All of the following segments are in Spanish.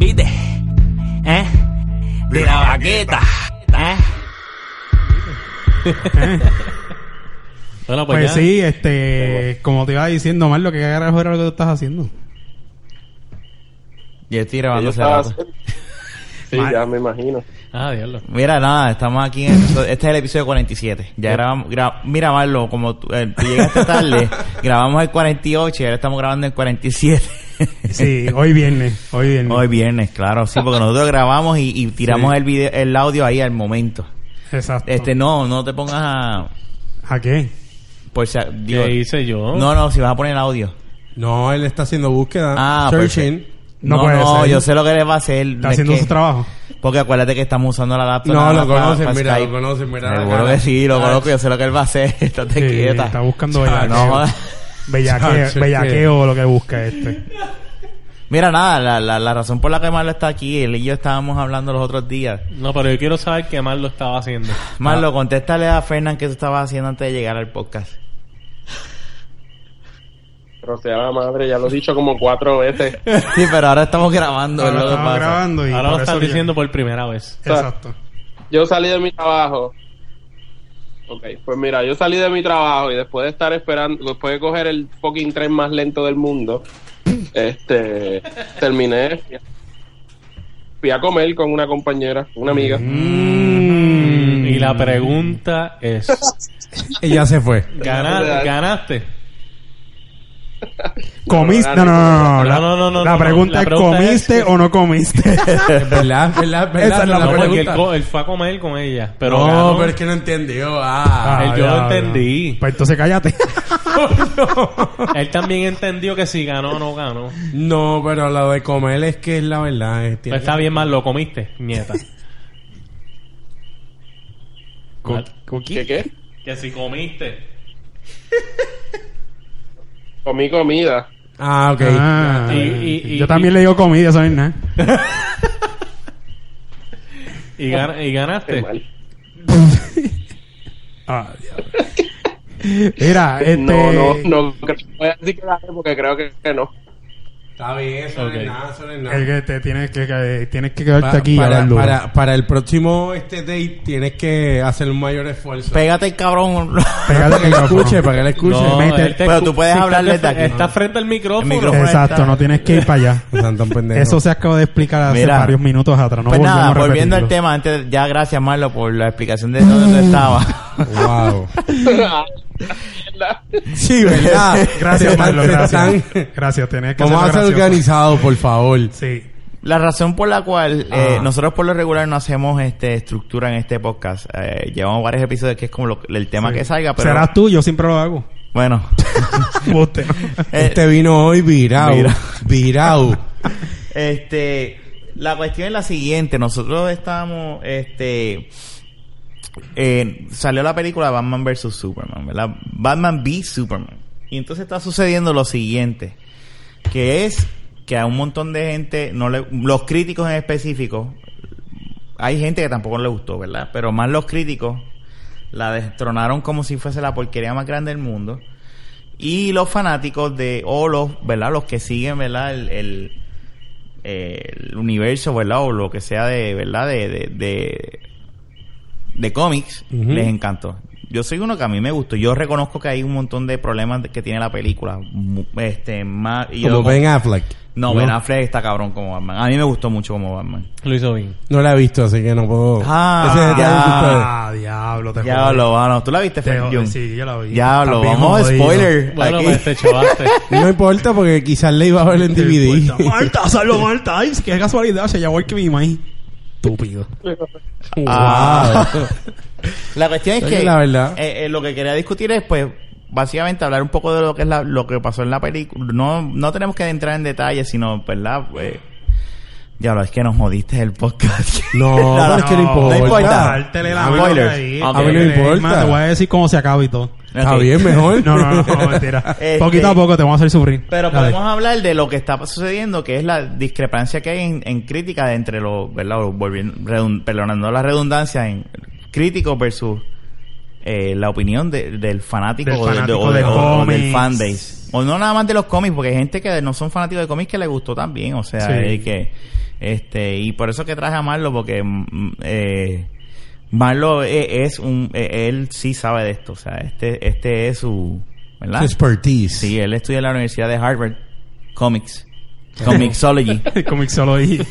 ¿Viste? ¿Eh? De la baqueta. ¿Eh? Bueno, pues, Pues sí, este, como te iba diciendo, Marlo, ¿qué carajo era lo que tú estás haciendo? Yo estoy Que grabando rato. haciendo. Sí, ya me imagino. Ah, diablo. Mira, nada, estamos aquí en el episodio- este es el episodio 47. Ya grabamos, gra- mira Marlo, como tú, eh, tú llegaste tarde, grabamos el 48 y ahora estamos grabando el 47. Sí, hoy viernes, hoy viernes. Hoy viernes, claro, sí, porque nosotros grabamos y, y tiramos Sí. el video, el audio ahí al momento. Exacto. Este, no, no te pongas a, ¿A qué? digo, ¿Qué hice yo? no, no, si vas a poner el audio. No, él está haciendo búsqueda. Ah, searching. No No, puede no, ser. yo sé lo que le va a hacer. Está es haciendo que- su trabajo. Porque acuérdate que estamos usando la laptop. No, lo conocen, para mira, Skype. lo conocen, mira Seguro que sí, lo Ah, conozco, yo sé lo que él va a hacer. Estate Sí, quieta. está buscando bellaqueo. No. Bellaqueo, bellaqueo lo que busca este. Mira, nada, la, la, la razón por la que Marlo está aquí, él y yo estábamos hablando los otros días. No, pero yo quiero saber qué mal lo estaba haciendo. Marlo, contéstale a Fernán que tú estabas haciendo antes de llegar al podcast. Pero sea la madre, ya lo he dicho como cuatro veces. Sí, pero ahora estamos grabando. Ahora es lo que estamos pasa. grabando y Ahora lo estás ya- diciendo por primera vez. Exacto. Yo salí de mi trabajo. Ok, pues mira, yo salí de mi trabajo y después de estar esperando, después de coger el fucking tren más lento del mundo, este, terminé, fui a comer con una compañera, una amiga. Mm, y la pregunta es: Y ya se fue. ¿gana- ¿ganaste? ¿Comiste? No, no, no, no. La, No, no, no, la no, pregunta la es, pregunta ¿comiste es- o no comiste? Es verdad, verdad, verdad. Esa es la No, él, pregunta. co- él fue a comer con ella. Pero no, ganó. pero es que no entendió. Ah. Él- yo lo entendí. Pues entonces cállate. Él también entendió que si ganó o no ganó. No, pero lo de comer es que es la verdad. es- Pues está bien mal, lo comiste, nieta. Mal. ¿Qué qué? Que si comiste. Comí comida. Ah, ok. Ah, Y- y- y- yo también le digo comida, eso no es nada. Y, gan- y Qué ganaste. mal. Ah. Mira, este... No, no, no, voy a decir que gané porque creo que, que no. Está bien, eso no Ok. es nada, eso no es nada. Es que te tienes que, que- tienes que quedarte Pa- aquí y para, duro. para, para el próximo este date tienes que hacer un mayor esfuerzo. Pégate el cabrón. Pégate que el le escuche, para que le escuche. No, Mete- Pero tú puedes si hablar estás desde de- aquí. Estás frente al micrófono. Micrófono. Exacto, está- no tienes que ir para allá. No. Eso se acaba de explicar hace Mira. varios minutos atrás. No pues nada, a volviendo al tema, antes, ya gracias Marlo por la explicación de dónde tú estabas. Wow. Sí, ¿verdad? Gracias, Se Marlo, están- se gracias. Gracias, tenés que Vamos a ser gracioso. organizados, por favor. Sí. La razón por la cual eh, nosotros por lo regular no hacemos este estructura en este podcast, eh, llevamos varios episodios que es como lo- el tema Sí. que salga, pero Serás tú, yo siempre lo hago. bueno, Usted. Este vino hoy virado. Virado. este, la cuestión es la siguiente, nosotros estábamos, este, eh, salió la película Batman vs Superman, ¿verdad? Batman v Superman. Y entonces está sucediendo lo siguiente, que es que a un montón de gente, no le, los críticos en específico, hay gente que tampoco le gustó, ¿verdad? Pero más los críticos la destronaron como si fuese la porquería más grande del mundo. Y los fanáticos de, o los, ¿verdad? Los que siguen, ¿verdad? El, el, universo, ¿verdad? O lo que sea de, ¿verdad? De, de, de, de cómics, les encantó. Yo soy uno que a mí me gustó. Yo reconozco que hay un montón de problemas que tiene la película. Este, más, yo- Como Ben Affleck. No, Ben Affleck está cabrón como Batman. A mí me gustó mucho como Batman. Lo hizo bien. No la he visto, así que no puedo. Ah, Ese es. Ah, diablo, te Ya jodí. lo vamos. ¿Tú la viste, Jun? Sí, yo la vi. Ya lo Estás bien vamos spoiler. Bueno, aquí. pues te chavaste. No importa porque quizás le iba a ver en ¿Qué DVD. Marta, salvo Marta. Ay, qué casualidad. Se llevó el que mi maíz. Estúpido. Ah. La cuestión es que la verdad. eh, eh, lo que quería discutir es, pues, básicamente hablar un poco de lo que es la, lo que pasó en la película. No, no tenemos que entrar en detalles, sino, ¿verdad? Pues, ya lo es que nos jodiste el podcast. No, pero es que no importa. No importa. Dártele la Spoiler. mano ahí. Ok. A mí no importa. más, Te voy a decir cómo se acaba y todo. Está bien, mejor. No, no, no, mentira. Este- Poquito a poco te vamos a hacer sufrir. Pero Dale. podemos hablar de lo que está sucediendo, que es la discrepancia que hay en, en crítica entre los, ¿verdad? Volviendo- redun- perdonando la redundancia en críticos versus eh, la opinión de- del fanático, Del o de- fanático o, de o- o del fanbase. O no nada más de los cómics, porque hay gente que no son fanáticos de cómics que le gustó también. O sea, Sí. eh, que este y por eso que traje a Marlo, porque mm, eh, Marlo eh, es un... eh, él sí sabe de esto. O sea, este, este es su... ¿Verdad? Su expertise. Sí, él estudia en la Universidad de Harvard. Comics. Comixology. Comixology.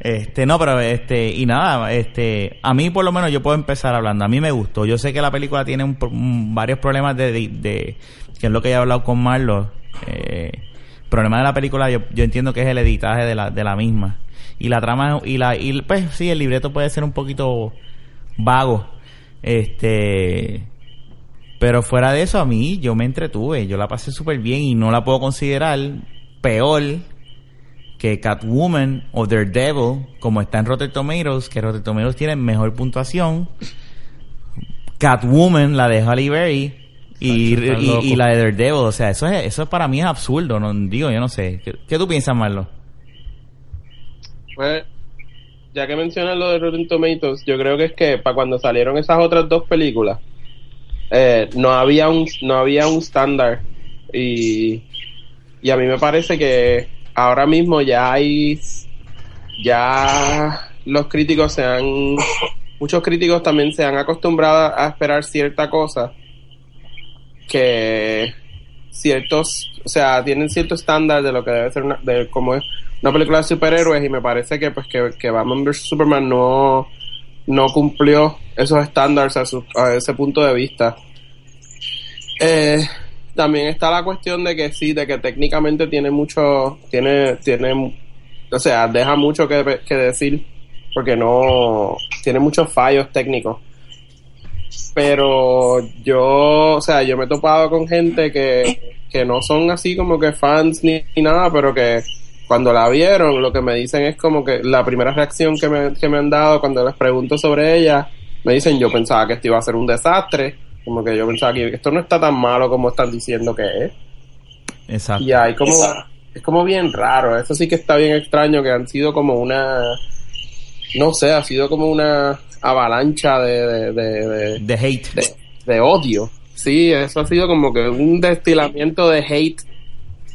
Este, no, pero este, y nada, este, a mí por lo menos yo puedo empezar hablando. A mí me gustó. Yo sé que la película tiene un- varios problemas de, de, de- que es lo que he hablado con Marlo. Eh, problema de la película, yo, yo entiendo que es el editaje de la, de la misma. Y la trama, y la, y pues sí, el libreto puede ser un poquito vago. Este, pero fuera de eso, a mí yo me entretuve, yo la pasé súper bien y no la puedo considerar peor que Catwoman o Daredevil, como está en Rotten Tomatoes, que Rotten Tomatoes tiene mejor puntuación. Catwoman, la de Halle Berry, y, y la de Daredevil. O sea, eso es, eso para mí es absurdo, no digo, yo no sé. ¿Qué, qué tú piensas, Marlo? Pues, ya que mencionas lo de Rotten Tomatoes, yo creo que es que para cuando salieron esas otras dos películas, eh, no había un no había un estándar y, y a mí me parece que ahora mismo ya hay ya los críticos se han muchos críticos también se han acostumbrado a esperar cierta cosa que ciertos, o sea, tienen cierto estándar de lo que debe ser una, de cómo es una película de superhéroes y me parece que pues que, que Batman vs Superman no no cumplió esos estándares a, su- a ese punto de vista. Eh, también está la cuestión de que sí, de que técnicamente tiene mucho, tiene, tiene, o sea, deja mucho que, que decir porque no tiene muchos fallos técnicos pero yo, o sea, yo me he topado con gente que, que no son así como que fans ni, ni nada, pero que cuando la vieron, lo que me dicen es como que la primera reacción que me, que me han dado cuando les pregunto sobre ella, me dicen, yo pensaba que esto iba a ser un desastre, como que yo pensaba que esto no está tan malo como están diciendo que es. Exacto. Y hay como, es como bien raro, eso sí que está bien extraño, que han sido como una, no sé, ha sido como una avalancha de, de, de, hate. de, de odio. Sí, eso ha sido como que un destilamiento de hate.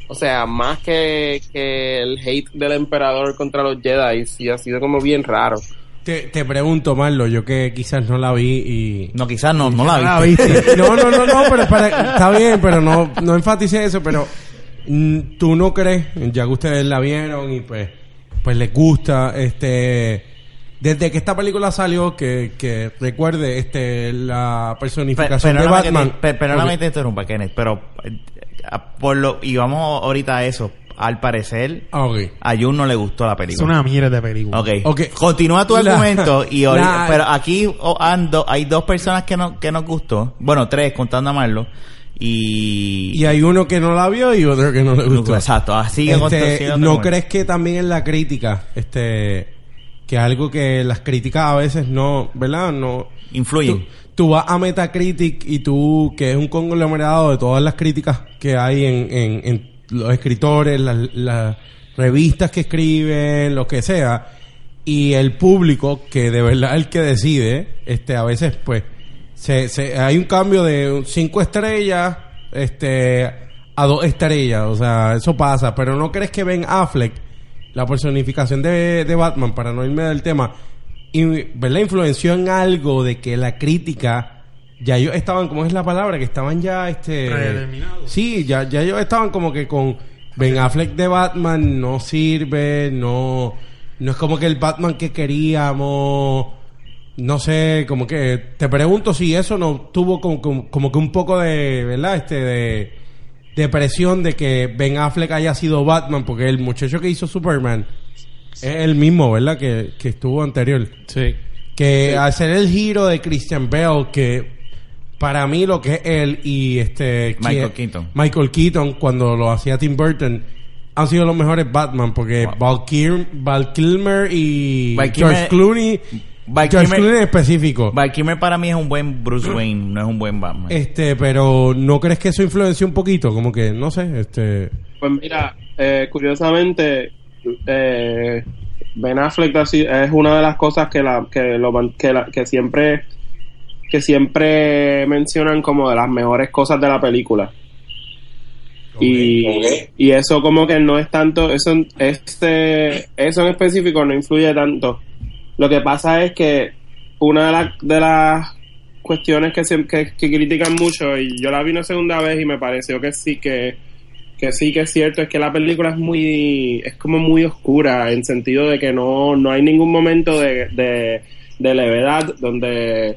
O sea, más que, que el hate del emperador contra los Jedi, sí ha sido como bien raro. Te, te pregunto, Marlo, yo que quizás no la vi y... No, quizás no, no la viste. No, no, no, no, pero para- está bien, pero no, no enfaticé eso, pero mm, tú no crees, ya que ustedes la vieron y pues, pues les gusta, este, desde que esta película salió, que, que recuerde, este, la Pe- personificación de perdóname que te- Batman. pe- perdóname que Ok. te interrumpa, Kenneth, pero eh, por lo y vamos ahorita a eso. Al parecer, Ah, ok. a Jun no le gustó la Es película. una mierda de película. Ok. Ok. Continúa tu La- argumento y ahorita- la- pero aquí oh, ando- hay dos personas que no que nos gustó. Bueno, tres contando a Marlo y Y hay uno que no la vio y otro que no le gustó. Exacto, así que Este, ¿No crees que también en la crítica, este, que algo que las críticas a veces no, ¿verdad? No, influyen? Tú, tú vas a Metacritic y tú, que es un conglomerado de todas las críticas que hay en, en, en los escritores, las, las revistas que escriben, lo que sea, y el público, que de verdad es el que decide, este, a veces, pues, se, se, hay un cambio de cinco estrellas, este, a dos estrellas, o sea, eso pasa, pero ¿no crees que Ben Affleck, la personificación de, de Batman, para no irme del tema, y, ¿verdad? influenció en algo de que la crítica ya ellos estaban ¿cómo es la palabra? que estaban ya este Predeterminados. sí ya, ya ellos estaban como que con Ben Affleck de Batman no sirve no no es como que el Batman que queríamos no sé como que te pregunto si eso no tuvo como, como, como que un poco de verdad este de de presión de que Ben Affleck haya sido Batman porque el muchacho que hizo Superman es el mismo, ¿verdad? Que, que estuvo anterior. Sí. Que hacer el giro de Christian Bale, que para mí lo que es él y este... Michael Keaton. Michael Keaton, cuando lo hacía Tim Burton, han sido los mejores Batman, porque Val, Kil- Val Kilmer y Val George Kilmer- Clooney... Val George Clooney en específico. Para mí es un buen Bruce Wayne, no es un buen Batman. Este, pero ¿no crees que eso influenció un poquito? Como que, no sé, este... Pues mira, eh, curiosamente, eh, Ben Affleck así- es una de las cosas que la que lo que, la- que siempre que siempre mencionan como de las mejores cosas de la película. Y, Ok. y eso como que no es tanto, eso, este, eso en específico no influye tanto. Lo que pasa es que una de, las de las cuestiones que, se- que, que critican mucho, y yo la vi una segunda vez y me pareció que sí que, que sí que es cierto, es que la película es muy, es como muy oscura, en sentido de que no, no hay ningún momento de, de, de levedad donde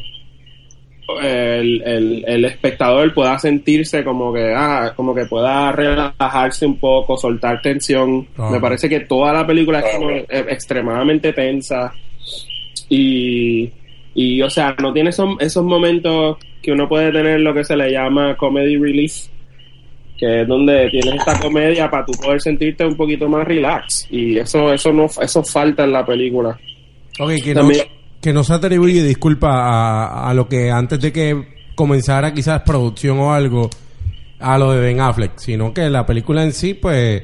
el, el, el espectador pueda sentirse como que ah, como que pueda relajarse un poco, soltar tensión. Ah. Me parece que toda la película es como eh, extremadamente tensa y, y o sea, no tiene esos, esos momentos que uno puede tener lo que se le llama comedy relief, que es donde tienes esta comedia para tú poder sentirte un poquito más relax y eso eso no eso falta en la película. Ok, que no, También- que no se atribuye disculpa a, a lo que antes de que comenzara quizás producción o algo a lo de Ben Affleck, sino que la película en sí pues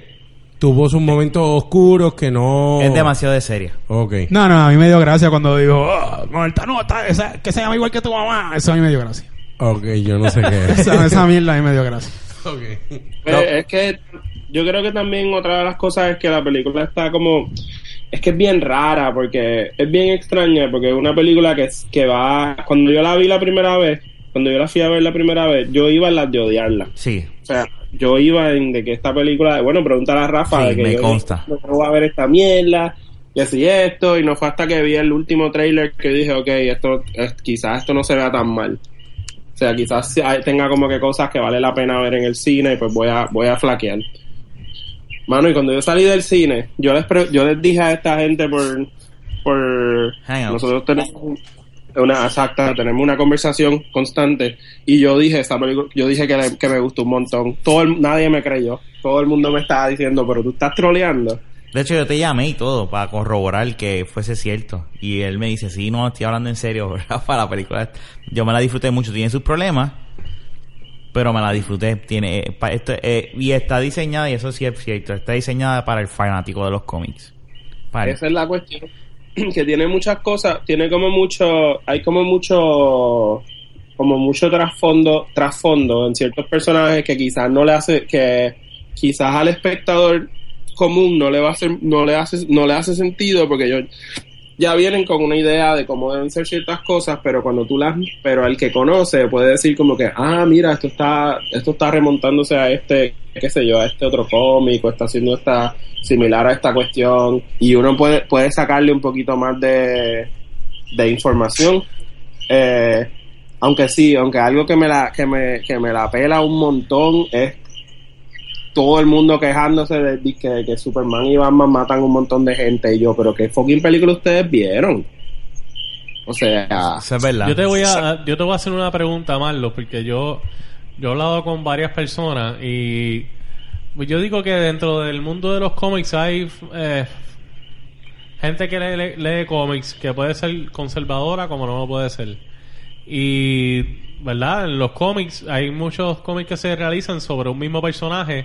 tuvo sus momentos oscuros que no... Es demasiado de seria. Ok. No, no, a mí me dio gracia cuando dijo, oh, Marta, no, está, esa, que se llama igual que tu mamá. Eso a mí me dio gracia. Ok, yo no sé qué es. Esa, esa mierda a mí me dio gracia. Ok. Pero es que yo creo que también otra de las cosas es que la película está como es que es bien rara porque es bien extraña porque es una película que, que va cuando yo la vi la primera vez cuando yo la fui a ver la primera vez yo iba en las de odiarla Sí. o sea yo iba en de que esta película bueno pregúntale a Rafa Sí, de que me yo consta. no voy a ver esta mierda y así esto y no fue hasta que vi el último trailer que dije ok esto es- quizás esto no se vea tan mal o sea, quizás tenga como que cosas que vale la pena ver en el cine y pues voy a, voy a flaquear. Mano, y cuando yo salí del cine, yo les, pre- yo les dije a esta gente por... por nosotros tenemos una exacta, tenemos una conversación constante y yo dije esta película, yo dije que, le- que me gustó un montón. Todo el- nadie me creyó. Todo el mundo me estaba diciendo, pero tú estás troleando. De hecho, yo te llamé y todo para corroborar que fuese cierto. Y él me dice, sí, no, estoy hablando en serio, Rafa, la película. Yo me la disfruté mucho. Tiene sus problemas, pero me la disfruté. Tiene, eh, pa- esto, eh, y está diseñada, y eso sí es cierto, está diseñada para el fanático de los cómics. Para Esa es la cuestión. Que tiene muchas cosas, tiene como mucho, hay como mucho, como mucho trasfondo, trasfondo en ciertos personajes que quizás no le hace, que quizás al espectador común no le va a hacer, no le hace, no le hace sentido porque ellos ya vienen con una idea de cómo deben ser ciertas cosas, pero cuando tú las, pero el que conoce puede decir como que, ah, mira, esto está, esto está remontándose a este, qué sé yo, a este otro cómic, o está haciendo esta, similar a esta cuestión, y uno puede, puede sacarle un poquito más de, de información. Eh, aunque sí, aunque algo que me la, que me, que me la pela un montón es todo el mundo quejándose de, de que, que Superman y Batman matan un montón de gente y yo, pero qué fucking película ustedes vieron. O sea, es verdad. Yo te voy a, yo te voy a hacer una pregunta, Marlo, porque yo, yo he hablado con varias personas y yo digo que dentro del mundo de los cómics hay eh, gente que lee, lee- lee cómics que puede ser conservadora como no lo puede ser. Y, ¿verdad? En los cómics hay muchos cómics que se realizan sobre un mismo personaje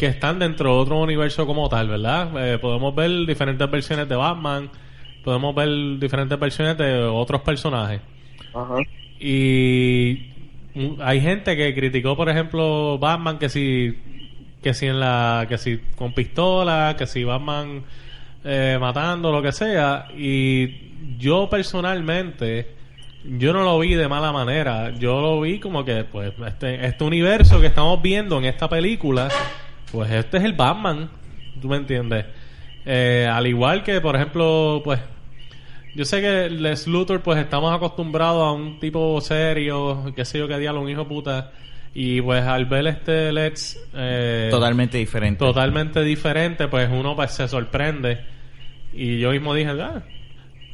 que están dentro de otro universo como tal, ¿verdad? Eh, podemos ver diferentes versiones de Batman, podemos ver diferentes versiones de otros personajes. ajá. Y hay gente que criticó, por ejemplo, Batman que si que si en la que si con pistola, que si Batman eh, matando lo que sea y yo personalmente yo no lo vi de mala manera, yo lo vi como que pues este este universo que estamos viendo en esta película, pues este es el Batman, ¿tú me entiendes? Eh, al igual que por ejemplo, pues yo sé que Les Luthor, pues estamos acostumbrados a un tipo serio, qué sé yo, qué diablo, un hijo puta. Y pues al ver este Let's eh, Totalmente diferente. totalmente diferente, pues uno pues se sorprende. Y yo mismo dije, ah,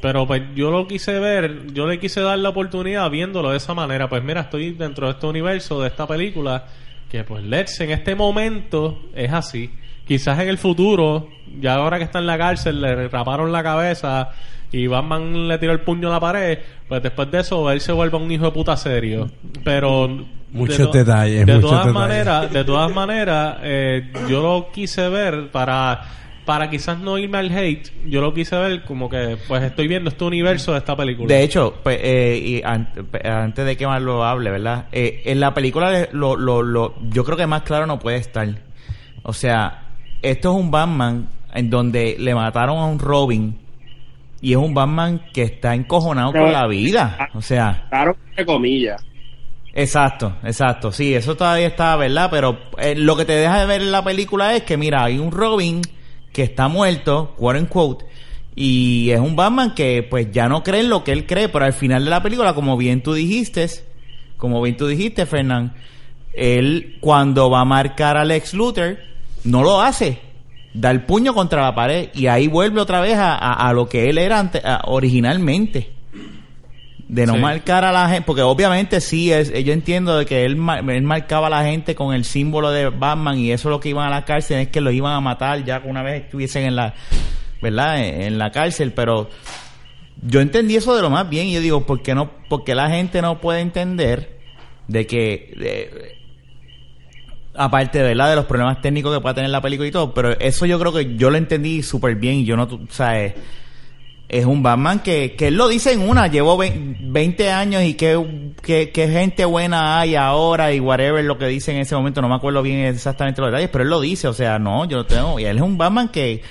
pero pues yo lo quise ver, yo le quise dar la oportunidad viéndolo de esa manera. Pues mira, estoy dentro de este universo, de esta película, que pues Let's en este momento es así. Quizás en el futuro, ya ahora que está en la cárcel, le raparon la cabeza y Batman le tiró el puño a la pared, pues después de eso él se vuelve un hijo de puta serio. Pero... Muchos de detalles, De muchos todas maneras, de todas maneras, eh, yo lo quise ver para para quizás no irme al hate, yo lo quise ver como que, pues estoy viendo este universo de esta película. De hecho, pues, eh, y an- pe- antes de que más lo hable, ¿verdad? Eh, en la película lo, lo, lo, yo creo que más claro no puede estar. O sea, esto es un Batman en donde le mataron a un Robin y es un Batman que está encojonado con la vida. O sea, Claro, entre comillas. exacto, exacto. Sí, eso todavía está, ¿verdad? Pero eh, lo que te deja de ver en la película es que, mira, hay un Robin que está muerto, quote unquote, y es un Batman que pues ya no cree en lo que él cree, pero al final de la película, como bien tú dijiste, como bien tú dijiste, Fernán, él cuando va a marcar al ex Luthor, no lo hace. Da el puño contra la pared y ahí vuelve otra vez a, a- a lo que él era ante- a- originalmente. De no Sí. marcar a la gente, porque obviamente sí, es, yo entiendo de que él, él marcaba a la gente con el símbolo de Batman y eso es lo que iban a la cárcel, es que lo iban a matar ya una vez estuviesen en la, ¿verdad? En, en la cárcel, pero yo entendí eso de lo más bien y yo digo, ¿por qué no, por qué la gente no puede entender de que, de- aparte ¿verdad? de los problemas técnicos que pueda tener la película y todo, pero eso yo creo que yo lo entendí súper bien y yo no, tú sabes, es un Batman que, que él lo dice en una, llevo ve- 20 años y qué, qué, qué gente buena hay ahora y whatever lo que dice en ese momento, no me acuerdo bien exactamente los detalles, pero él lo dice, o sea, no, yo lo tengo, y él es un Batman que,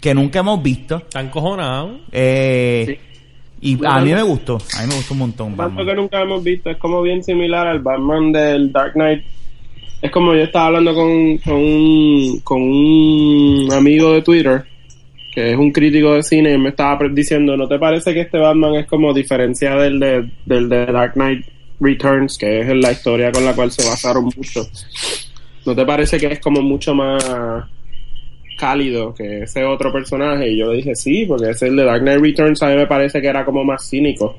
que nunca hemos visto. Está encojonado. Eh, Y a mí me gustó, a mí me gustó un montón. Tanto Batman. que nunca hemos visto, es como bien similar al Batman del Dark Knight. Es como yo estaba hablando con, con, un, con un amigo de Twitter, que es un crítico de cine, y me estaba diciendo, ¿no te parece que este Batman es como diferencia del de, del de Dark Knight Returns, que es la historia con la cual se basaron mucho? ¿No te parece que es como mucho más cálido que ese otro personaje? Y yo le dije, sí, porque ese el de Dark Knight Returns a mí me parece que era como más cínico.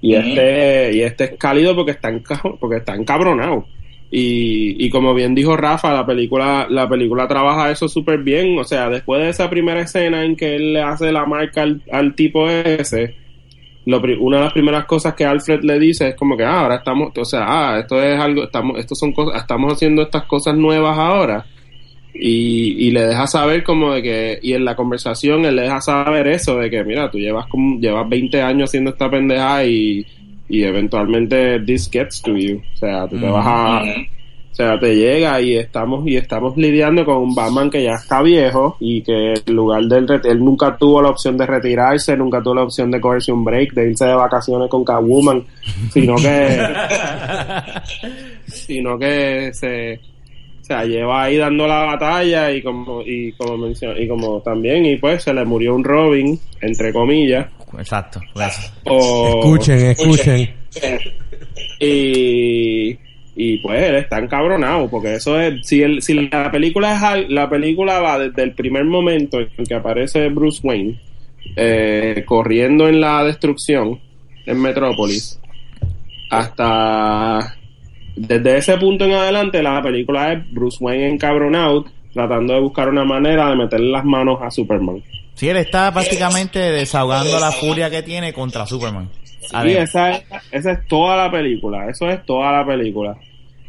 Y este, y este es cálido porque está, porque está encabronado. Y, y como bien dijo Rafa, la película, la película trabaja eso súper bien. O sea, después de esa primera escena en que él le hace la marca al, al tipo ese, una de las primeras cosas que Alfred le dice es como que ah, ahora estamos, o sea, ah, esto es algo, estamos, estos son cosas, estamos haciendo estas cosas nuevas ahora. Y, y le deja saber como de que, y en la conversación él le deja saber eso, de que mira, tú llevas como, llevas 20 años haciendo esta pendeja y, y eventualmente this gets to you. O sea, tú te vas a, o sea, te llega y estamos, y estamos lidiando con un Batman que ya está viejo y que en lugar del, ret- él nunca tuvo la opción de retirarse, nunca tuvo la opción de cogerse un break, de irse de vacaciones con Catwoman, sino que, sino que se, o sea, lleva ahí dando la batalla y como, y como mencionó, y como también, y pues se le murió un Robin, entre comillas, Exacto. gracias. o, Escuchen, escuchen. y, y pues él está encabronado porque eso es si el, si la película es al- la película va desde el primer momento en que aparece Bruce Wayne eh, corriendo en la destrucción en Metrópolis hasta desde ese punto en adelante la película es Bruce Wayne encabronado tratando de buscar una manera de meterle las manos a Superman Sí, él está básicamente desahogando la furia que tiene contra Superman. Sí, esa es, esa es toda la película, eso es toda la película.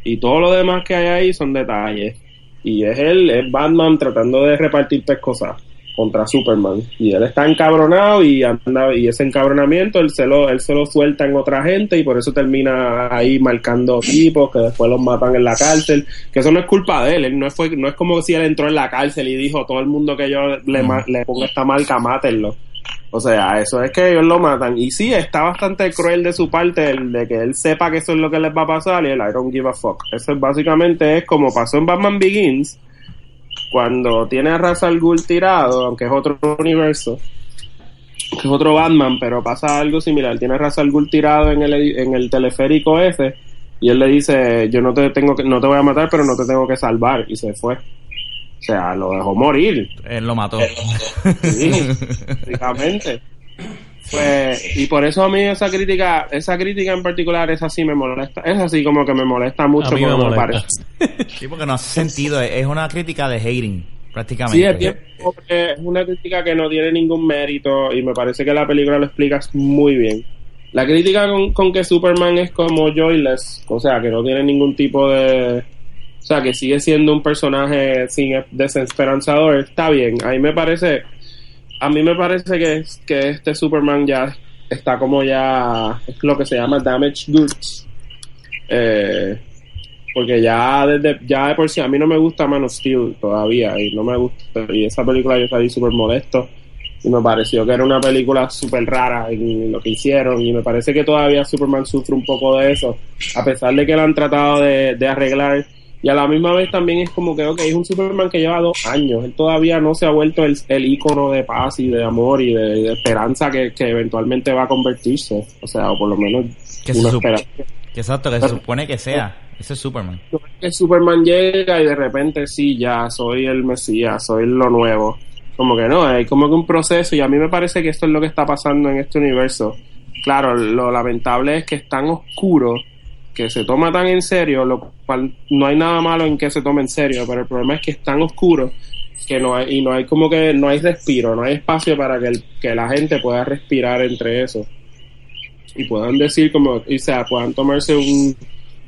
Y todo lo demás que hay ahí son detalles. Y es él, es Batman tratando de repartir pescosas contra Superman. Y él está encabronado y anda, y ese encabronamiento él se lo, él se lo suelta en otra gente y por eso termina ahí marcando tipos que después los matan en la cárcel. Que eso no es culpa de él, él no fue, no es como si él entró en la cárcel y dijo todo el mundo que yo le, ma- le ponga esta marca, mátenlo. O sea, eso es que ellos lo matan. Y sí, está bastante cruel de su parte el de que él sepa que eso es lo que les va a pasar y el I don't give a fuck. Eso es básicamente es como pasó en Batman Begins, cuando tiene a Ra's al Ghul tirado, aunque es otro universo, que es otro Batman, pero pasa algo similar. Tiene a Ra's al Ghul tirado en el, en el teleférico ese y él le dice, yo no te tengo que, no te voy a matar, pero no te tengo que salvar. Y se fue. O sea, lo dejó morir. Él lo mató. Sí, básicamente. Pues, y por eso a mí esa crítica, esa crítica en particular, esa sí me molesta. Es así como que me molesta mucho A mí me molesta. parece. Sí, porque no hace sentido. Es una crítica de hating, prácticamente. Sí, es bien pobre, es una crítica que no tiene ningún mérito y me parece que la película lo explica muy bien. La crítica con, con que Superman es como joyless, o sea, que no tiene ningún tipo de... O sea, que sigue siendo un personaje sin desesperanzador, está bien. A mí me parece, a mí me parece que, que este Superman ya está como ya, es lo que se llama damage goods. Eh, porque ya desde ya de por sí a mí no me gusta Man of Steel todavía y no me gusta y esa película yo salí súper molesto y me pareció que era una película súper rara en lo que hicieron y me parece que todavía Superman sufre un poco de eso a pesar de que lo han tratado de, de arreglar y a la misma vez también es como que ok, es un Superman que lleva dos años él todavía no se ha vuelto el, el ícono de paz y de amor y de, de esperanza que, que eventualmente va a convertirse o sea o por lo menos Que una esperanza exacto, que se supone que sea. Ese es Superman. que Superman llega y de repente sí, ya soy el Mesías, soy lo nuevo. Como que no, hay como que un proceso y a mí me parece que esto es lo que está pasando en este universo. Claro, lo lamentable es que es tan oscuro que se toma tan en serio, lo cual no hay nada malo en que se tome en serio, pero el problema es que es tan oscuro que no hay, y no hay como que no hay respiro, no hay espacio para que, el- que la gente pueda respirar entre eso. Y puedan decir como, o sea, puedan tomarse un,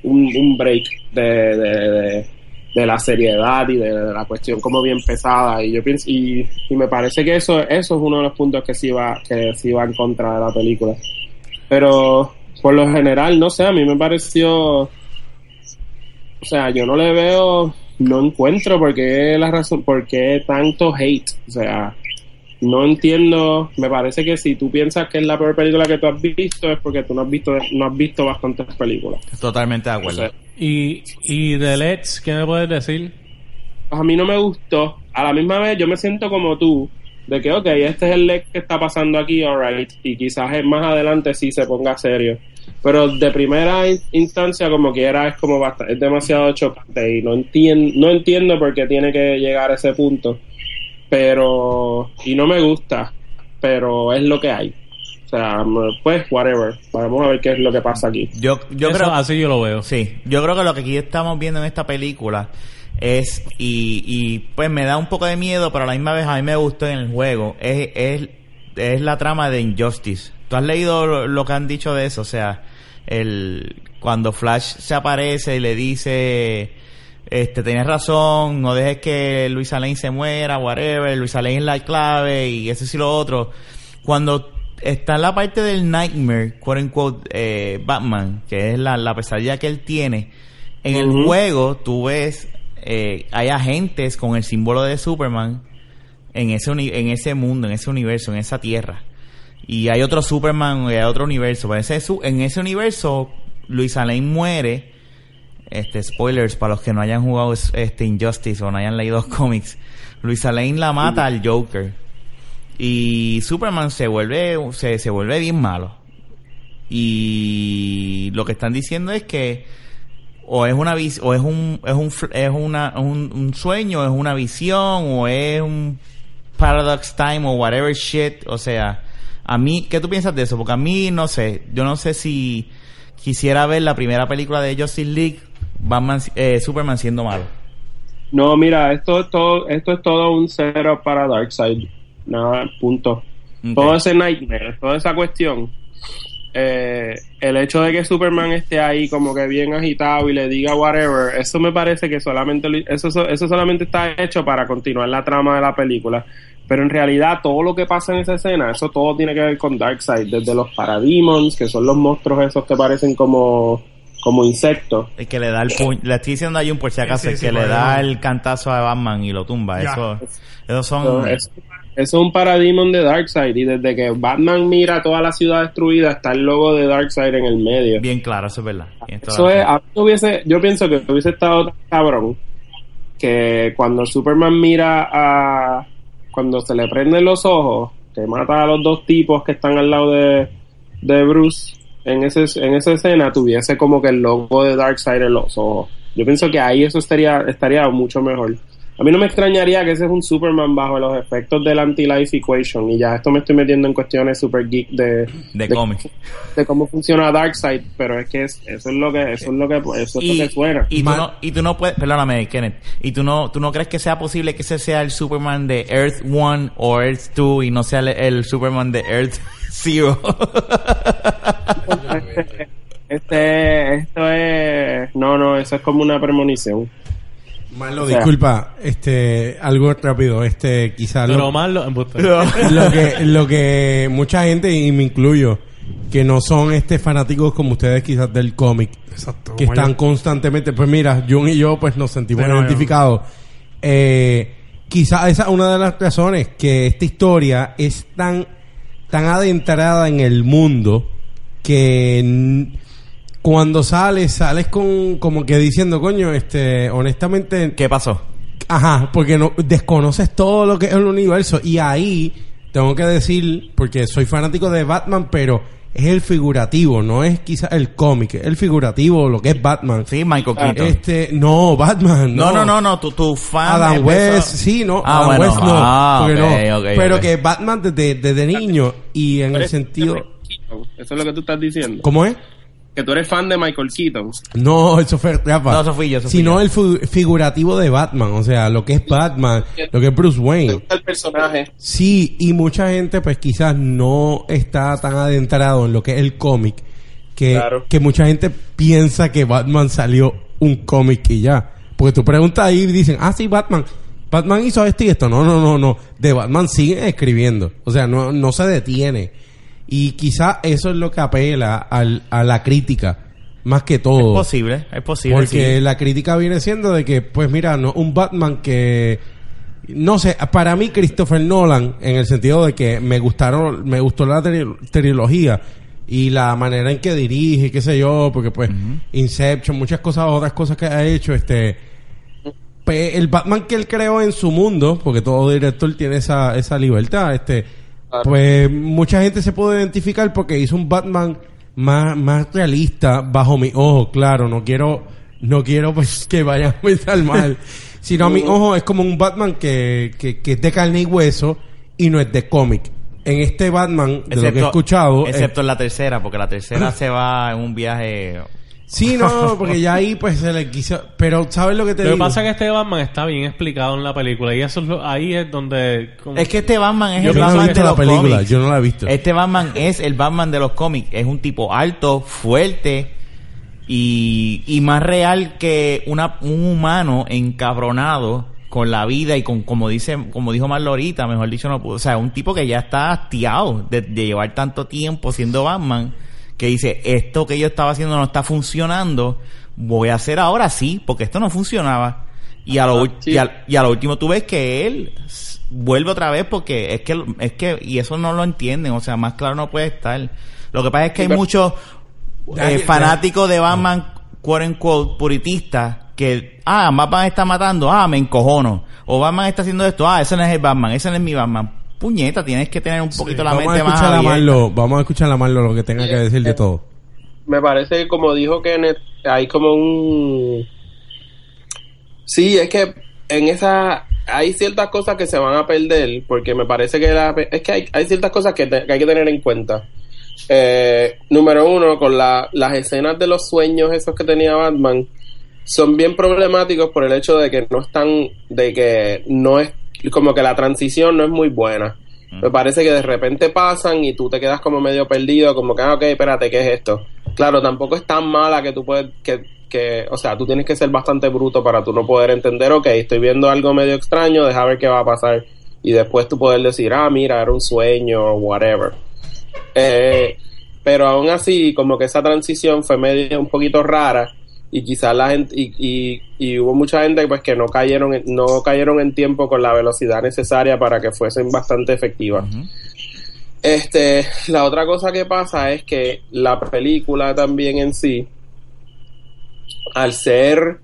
un, un break de, de, de, de la seriedad y de, la cuestión como bien pesada. Y yo pienso y, y me parece que eso eso es uno de los puntos que sí va que sí va en contra de la película. Pero por lo general no sé a mí me pareció o sea yo no le veo no encuentro por qué la razón por qué tanto hate o sea no entiendo, me parece que si tú piensas que es la peor película que tú has visto es porque tú no has visto no has visto bastantes películas. Totalmente de O acuerdo. sea, Y, y de Let's, ¿qué me puedes decir? pues a mí no me gustó. A la misma vez yo me siento como tú, de que, ok, este es el leg que está pasando aquí, alright, y quizás es más adelante sí se ponga serio. Pero de primera in- instancia, como quiera, es como bastante, es demasiado chocante y no entiendo, no entiendo por qué tiene que llegar a ese punto. Pero, y no me gusta, pero es lo que hay. O sea, pues, whatever. Vamos a ver qué es lo que pasa aquí. Yo, yo Eso, creo... así yo lo veo. Sí, yo creo que lo que aquí estamos viendo en esta película es, y, y pues me da un poco de miedo, pero a la misma vez a mí me gustó en el juego, es, es, es la trama de Injustice. ¿Tú has leído lo, lo que han dicho de eso? O sea, el cuando Flash se aparece y le dice, este, tienes razón, no dejes que Luisa Lane se muera, whatever, Luisa Lane es la clave y eso sí lo otro. Cuando está en la parte del nightmare, quote unquote, eh, Batman, que es la, la pesadilla que él tiene, en el juego tú ves, eh, hay agentes con el símbolo de Superman en ese, en ese mundo, en ese universo, en esa tierra. Y hay otro Superman, y hay otro universo. Su- en ese universo, Luisa Lane muere. Este, spoilers para los que no hayan jugado este Injustice o no hayan leído cómics. Luisa Lane la mata al Joker. Y Superman se vuelve, se, se vuelve bien malo. Y lo que están diciendo es que o es una vis o es un es un es una un, un sueño, es una visión o es un paradox time o whatever shit, o sea, a mí ¿qué tú piensas de eso? Porque a mí no sé, yo no sé si quisiera ver la primera película de Justice League Batman eh, Superman siendo malo. No, mira, esto es todo, esto es todo un setup para Darkseid. Nada, punto. Todo ese nightmare, toda esa cuestión. Eh, el hecho de que Superman esté ahí como que bien agitado y le diga whatever, eso me parece que solamente eso, eso solamente está hecho para continuar la trama de la película. Pero en realidad todo lo que pasa en esa escena, eso todo tiene que ver con Darkseid, desde los Parademons, que son los monstruos esos que parecen como, como insectos. El que le da el puño, le estoy diciendo a Jun por si acaso, Sí, sí, el que sí, le da el cantazo a Batman y lo tumba, Ya. eso, esos son... eso es un paradigma de Darkseid y desde que Batman mira toda la ciudad destruida está el logo de Darkseid en el medio. Bien claro, eso es verdad. Eso es, a mí hubiese, yo pienso que hubiese estado cabrón que cuando Superman mira a cuando se le prenden los ojos, que mata a los dos tipos que están al lado de, de Bruce en ese en esa escena tuviese como que el logo de Darkseid en los ojos. Yo pienso que ahí eso estaría estaría mucho mejor. A mí no me extrañaría que ese es un Superman bajo los efectos del anti-life equation y ya esto me estoy metiendo en cuestiones super geek de De cómics. de cómo funciona Darkseid, pero es que es- eso es lo que eso es lo que eso es lo que suena. y tú Ma- no y tú no puedes perdóname Kenneth y tú no tú no crees que sea posible que ese sea el Superman de Earth 1 o Earth 2 y no sea el, el Superman de Earth 0 Este esto es no no, eso es como una premonición. Marlo, O sea- disculpa, este, algo rápido, este, quizás lo, Marlo, embuste. lo que, lo que mucha gente, y me incluyo, que no son este fanáticos como ustedes quizás del cómic, Exacto. que están yo. constantemente, pues mira, Jun y yo pues nos sentimos Pero, identificados. Eh, quizás esa es una de las razones que esta historia es tan, tan adentrada en el mundo que cuando sales, sales con como que diciendo, coño, este, honestamente, ¿Qué pasó? Ajá, porque no desconoces todo lo que es el universo y ahí tengo que decir, porque soy fanático de Batman, pero es el figurativo, no es quizás el cómic, es el figurativo, lo que es Batman. Sí, Michael Keaton. Este, no, Batman, no, no, no, no, no, tu, tu fan. Adam West, sí, no, Ah, Adam bueno. West no, Ah, porque ok, no. ok, pero que Batman desde, desde niño y en el sentido, Eso es lo que tú estás diciendo. ¿cómo es? Que tú eres fan de Michael Keaton. No, eso fue Rafa. No, eso fui yo, eso fui Sino yo. el fu- figurativo de Batman, o sea, lo que es Batman, lo que es Bruce ¿Te Wayne. el personaje? Sí, y mucha gente pues quizás no está tan adentrado en lo que es el cómic que, Claro. que mucha gente piensa que Batman salió un cómic y ya. Porque tú preguntas ahí y dicen, ah, sí, Batman. Batman hizo esto y esto. No, no, no, no. De Batman siguen escribiendo. O sea, no, no se detiene. Y quizás eso es lo que apela al, a la crítica. Más que todo. Es posible, es posible. Porque sí. la crítica viene siendo de que, pues mira, no, un Batman que no sé, para mí Christopher Nolan, en el sentido de que me gustaron, me gustó la tri- trilogía y la manera en que dirige, qué sé yo, porque pues Inception, muchas cosas, otras cosas que ha hecho, este el Batman que él creó en su mundo, porque todo director tiene esa, esa libertad, este, Claro. pues mucha gente se puede identificar porque hizo un Batman más, más realista bajo mi ojo, claro, no quiero, no quiero pues que vayan a pensar mal, sino a mi ojo es como un Batman que, que, que es de carne y hueso y no es de cómic. En este Batman, de lo que he escuchado, es- Excepto en la tercera, porque la tercera se va en un viaje. Sí, no, porque ya ahí pues se le quiso, pero ¿sabes lo que te Lo que digo? pasa es que este Batman está bien explicado en la película y eso es lo- ahí es donde... como- Es que este Batman es Yo el Yo no he Batman visto de la los película, cómics. yo no la he visto. Este Batman es el Batman de los cómics. Es un tipo alto, fuerte y, y más real que una, un humano encabronado con la vida y con, como dice, como dijo Marlo ahorita, mejor dicho, no pudo. O sea, un tipo que ya está hastiado de, de llevar tanto tiempo siendo Batman que dice, esto que yo estaba haciendo no está funcionando, voy a hacer ahora sí, porque esto no funcionaba. Y a, lo, sí. y, a, y a lo último tú ves que él vuelve otra vez porque es que, es que, y eso no lo entienden, o sea, más claro no puede estar. Lo que pasa es que hay muchos eh, fanáticos de Batman, quote unquote, puritistas, que, ah, Batman está matando, ah, me encojono. O Batman está haciendo esto, ah, ese no es el Batman, ese no es mi Batman. Puñeta, tienes que tener un poquito la vamos a mente más abierta. Marlo, vamos a escuchar a Marlo lo que tenga que decir de todo. me parece que como dijo Kenneth, hay como un... Sí, es que en esa... Hay ciertas cosas que se van a perder porque me parece que la... Es que hay, hay ciertas cosas que, te- que hay que tener en cuenta. Eh, número uno, con la- las escenas de los sueños esos que tenía Batman son bien problemáticos por el hecho de que no están... De que no es... Como que la transición no es muy buena. Me parece que de repente pasan y tú te quedas como medio perdido, como que, ah, ok, espérate, ¿qué es esto? Claro, tampoco es tan mala que tú puedes, que, que, o sea, tú tienes que ser bastante bruto para tú no poder entender, ok, estoy viendo algo medio extraño, deja ver qué va a pasar. Y después tú poder decir, ah, mira, era un sueño o whatever. Eh, pero aún así, como que esa transición fue medio un poquito rara y quizás la gente y, y, y hubo mucha gente pues que no cayeron en- no cayeron en tiempo con la velocidad necesaria para que fuesen bastante efectivas. Este, la otra cosa que pasa es que la película también en sí, al ser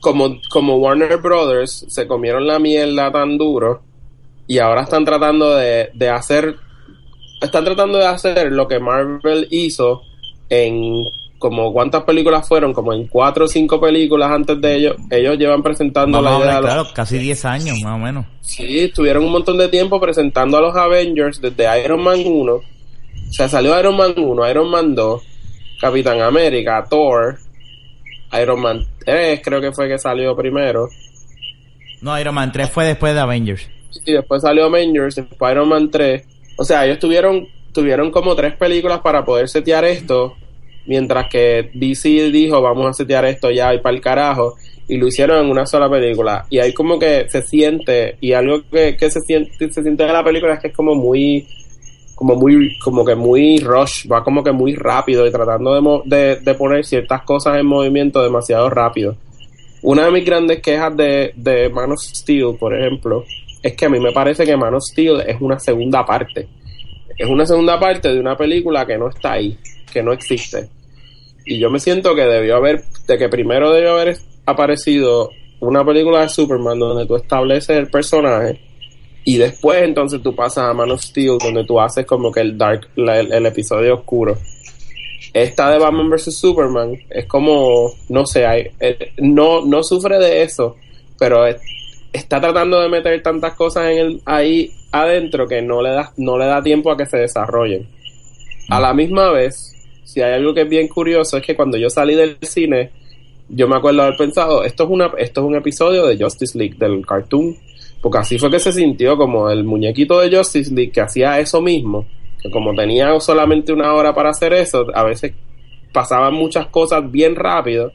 como, como Warner Brothers, se comieron la mierda tan duro y ahora están tratando de, de hacer, están tratando de hacer lo que Marvel hizo en como cuántas películas fueron, como en cuatro o cinco películas antes de ellos, ellos llevan presentando Vamos a la idea hablar, de los- claro, casi 10 años más o menos. Sí, estuvieron un montón de tiempo presentando a los Avengers desde Iron Man 1. O sea, salió Iron Man 1, Iron Man 2, Capitán América, Thor, Iron Man 3 creo que fue que salió primero. No, Iron Man 3 fue después de Avengers. Y después salió Avengers, después Iron Man 3. O sea, ellos tuvieron, tuvieron como tres películas para poder setear esto. Mientras que DC dijo vamos a setear esto ya y para el carajo y lo hicieron en una sola película. Y ahí como que se siente y algo que, que se siente se siente en la película es que es como muy como muy como que muy rush va como que muy rápido y tratando de, de, de poner ciertas cosas en movimiento demasiado rápido. Una de mis grandes quejas de, de Man of Steel por ejemplo es que a mí me parece que Man of Steel es una segunda parte. Es una segunda parte de una película que no está ahí que no existe y yo me siento que debió haber, de que primero debió haber aparecido una película de Superman donde tú estableces el personaje y después entonces tú pasas a Man of Steel donde tú haces como que el dark, el, episodio oscuro. Esta de Batman vs Superman es como, no sé, hay- eh, no, no sufre de eso, pero es- está tratando de meter tantas cosas en el, ahí adentro que no le da, no le da tiempo a que se desarrollen. A la misma vez, si hay algo que es bien curioso es que cuando yo salí del cine, yo me acuerdo haber pensado, esto es una, esto es un episodio de Justice League, del cartoon, porque así fue que se sintió como el muñequito de Justice League que hacía eso mismo, que como tenía solamente una hora para hacer eso, a veces pasaban muchas cosas bien rápido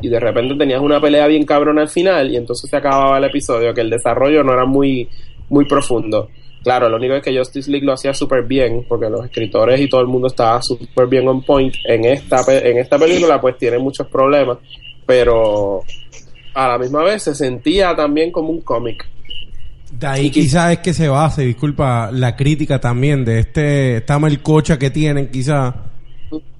y de repente tenías una pelea bien cabrona al final y entonces se acababa el episodio, que el desarrollo no era muy, muy profundo. Claro, lo único es que Justice League lo hacía súper bien, porque los escritores y todo el mundo estaba súper bien on point. En esta, en esta película pues tiene muchos problemas, pero a la misma vez se sentía también como un cómic. De ahí quizás es que se base, disculpa, la crítica también de este, esta melcocha que tienen quizás,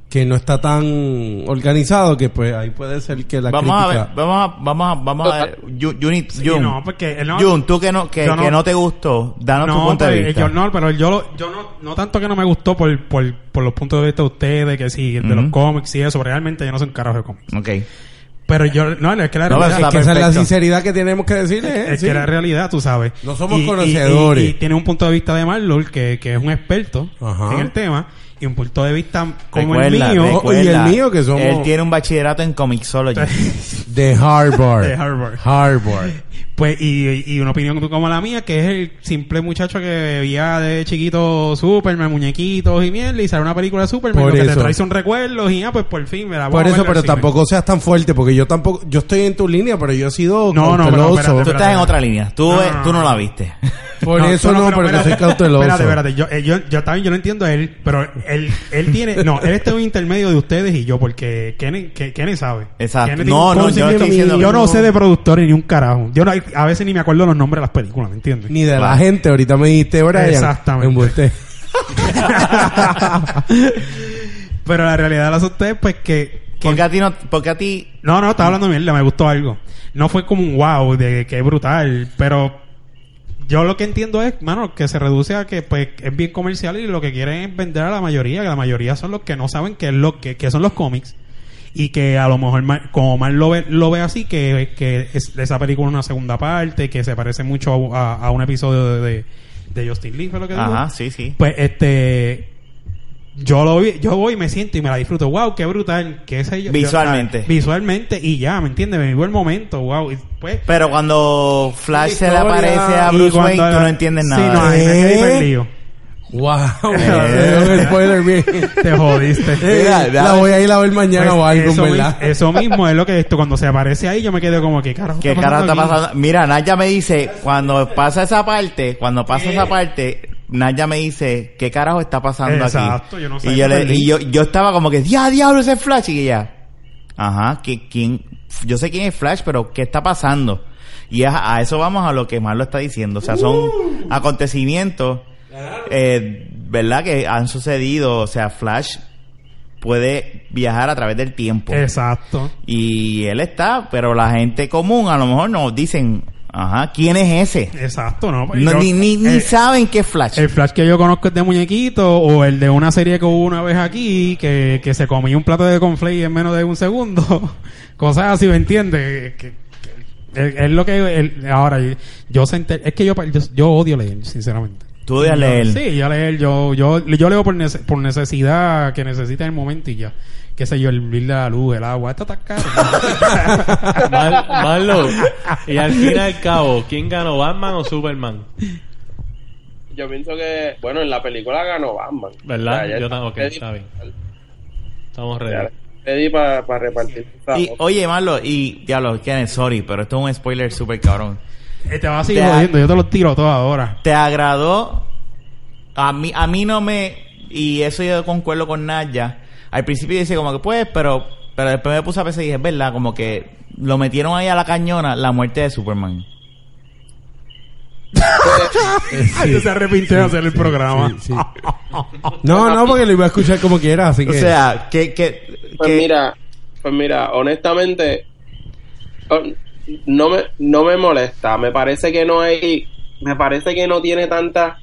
que no está tan organizado, que pues ahí puede ser que la vamos a ver, vamos a, vamos a, vamos a ver. Jun, Juni- Jun, no, porque no- Jun, tú que no, que, no- que no te gustó, danos tu No, punto de pues, vista. yo no, pero yo, lo- yo no, no tanto que no me gustó por, por, por los puntos de vista de ustedes, que sí, de los cómics y eso, realmente yo no soy un carajo de cómics. Ok. Pero yo, no, es que la No, realidad, Es que esa es la sinceridad que tenemos que decirle. ¿eh? es Sí. que la realidad, tú sabes. No somos Y- y- conocedores. Y, y tiene un punto de vista de Marlon, que, que es un experto Ajá. en el tema, y un punto de vista como Recuerda, el mío, recuerda, y el mío, que somos- Él tiene un bachillerato en Comixology. De Harvard. De Harvard. Harvard. Pues, y, y una opinión como la mía, que es el simple muchacho que veía de chiquito Superman, muñequitos y mierda, y sale una película de Superman, Por lo que eso. te trae son recuerdos, y ah, pues por fin me la voy Por a eso, pero tampoco seas tan fuerte, porque yo tampoco, yo estoy en tu línea, pero yo he sido No, no, pero cauteloso. espérate, Tú estás en otra línea. Tú, No, eh, no, tú no la viste. Por eso no, pero yo soy cauteloso. Espérate, espérate. Yo, eh, yo, yo también yo no entiendo a él, pero él, él tiene... No, él está en un intermedio de ustedes y yo, porque Kenny, que- Kenny sabe. Exacto. Kenny No, no, yo no estoy diciendo Yo que no. sé de productores ni un carajo. Yo no, a veces ni me acuerdo los nombres de las películas, ¿me entiendes? Ni de la gente. Ahorita me dijiste, Brian. Exactamente. Pero la realidad de las ustedes, pues que... que Porque a ti no, porque a ti, No, no, estaba hablando de mierda, me gustó algo. No fue como un wow de que es brutal, pero yo lo que entiendo es, mano, que se reduce a que pues es bien comercial y lo que quieren es vender a la mayoría, que la mayoría son los que no saben qué es lo que, qué son los cómics y que a lo mejor Mar- como Mar lo ve, lo ve así que, que es- esa película es una segunda parte, que se parece mucho a, a un episodio de, de, de Justin Lee, fue lo que digo. ajá, sí, sí. Pues este yo lo vi, yo voy y me siento y me la disfruto. Wow, qué brutal, qué sé yo. Visualmente. Yo, ah, visualmente y ya, ¿me entiendes? Me vivo el momento, wow. Y pues Pero cuando Flash se le aparece a Bruce Wayne, tú no entiendes Sí, nada. no, ahí me quedé perdido. Wow. Eh. un spoiler bien. Te jodiste. Mira, la voy a ir a ver mañana Pues o algo, eso, ¿verdad? mi- eso mismo es lo que esto cuando se aparece ahí yo me quedo como que carajo ¿Qué carajo está aquí? pasando? Mira, Naya me dice, cuando pasa esa parte, cuando pasa esa parte, Naya me dice, ¿qué carajo está pasando Exacto, aquí? yo no sé, y yo, le- y yo, yo estaba como que, ¡ya, diablo, ese es Flash! Y ella, ajá, ¿qui- ¿quién? Yo sé quién es Flash, pero ¿qué está pasando? Y a, a eso vamos a lo que Marlo está diciendo. O sea, son Uh. acontecimientos, eh, ¿verdad? Que han sucedido. O sea, Flash puede viajar a través del tiempo. Exacto. Y él está, pero la gente común a lo mejor nos dicen, ajá, ¿quién es ese? Exacto, no. No, Yo- ni ni, ni eh, saben qué es Flash. El Flash que yo conozco es de muñequito o el de una serie que hubo una vez aquí que, que se comía un plato de conflay en menos de un segundo. Cosas así, ¿me entiendes? Es, lo que... el- ahora, yo senté... Es que yo, yo, yo odio leer, sinceramente. Tú odias leer. Sí, yo leer, yo, yo, yo leo por, nece- por necesidad que necesita en el momento y ya. Qué sé yo, el bill de la luz, el agua, esto está caro. Mal- Marlo. Y al fin y al cabo, ¿quién ganó, Batman o Superman? Yo pienso que, bueno, en la película ganó Batman. ¿Verdad? ya Yo está- ok, bien. Estamos ready. Ready para repartir. Y, oye, Marlo, y diablo, Kenneth, sorry, pero esto es un spoiler súper cabrón. Eh, te vas a seguir Te- jodiendo, yo te lo tiro todo ahora. ¿Te agradó? A mí, a mí no me... Y eso yo concuerdo con Naya. Al principio dice como que pues, pero... Pero después me puse a pensar y dije, es verdad, como que lo metieron ahí a la cañona la muerte de Superman. Ay, se arrepintió de hacer el programa. Sí, sí. No, no, porque lo iba a escuchar como quiera, así que... O sea, que... que, Pues que- mira, pues mira, honestamente, oh, no me, no me molesta. Me parece que no hay, me parece que no tiene tanta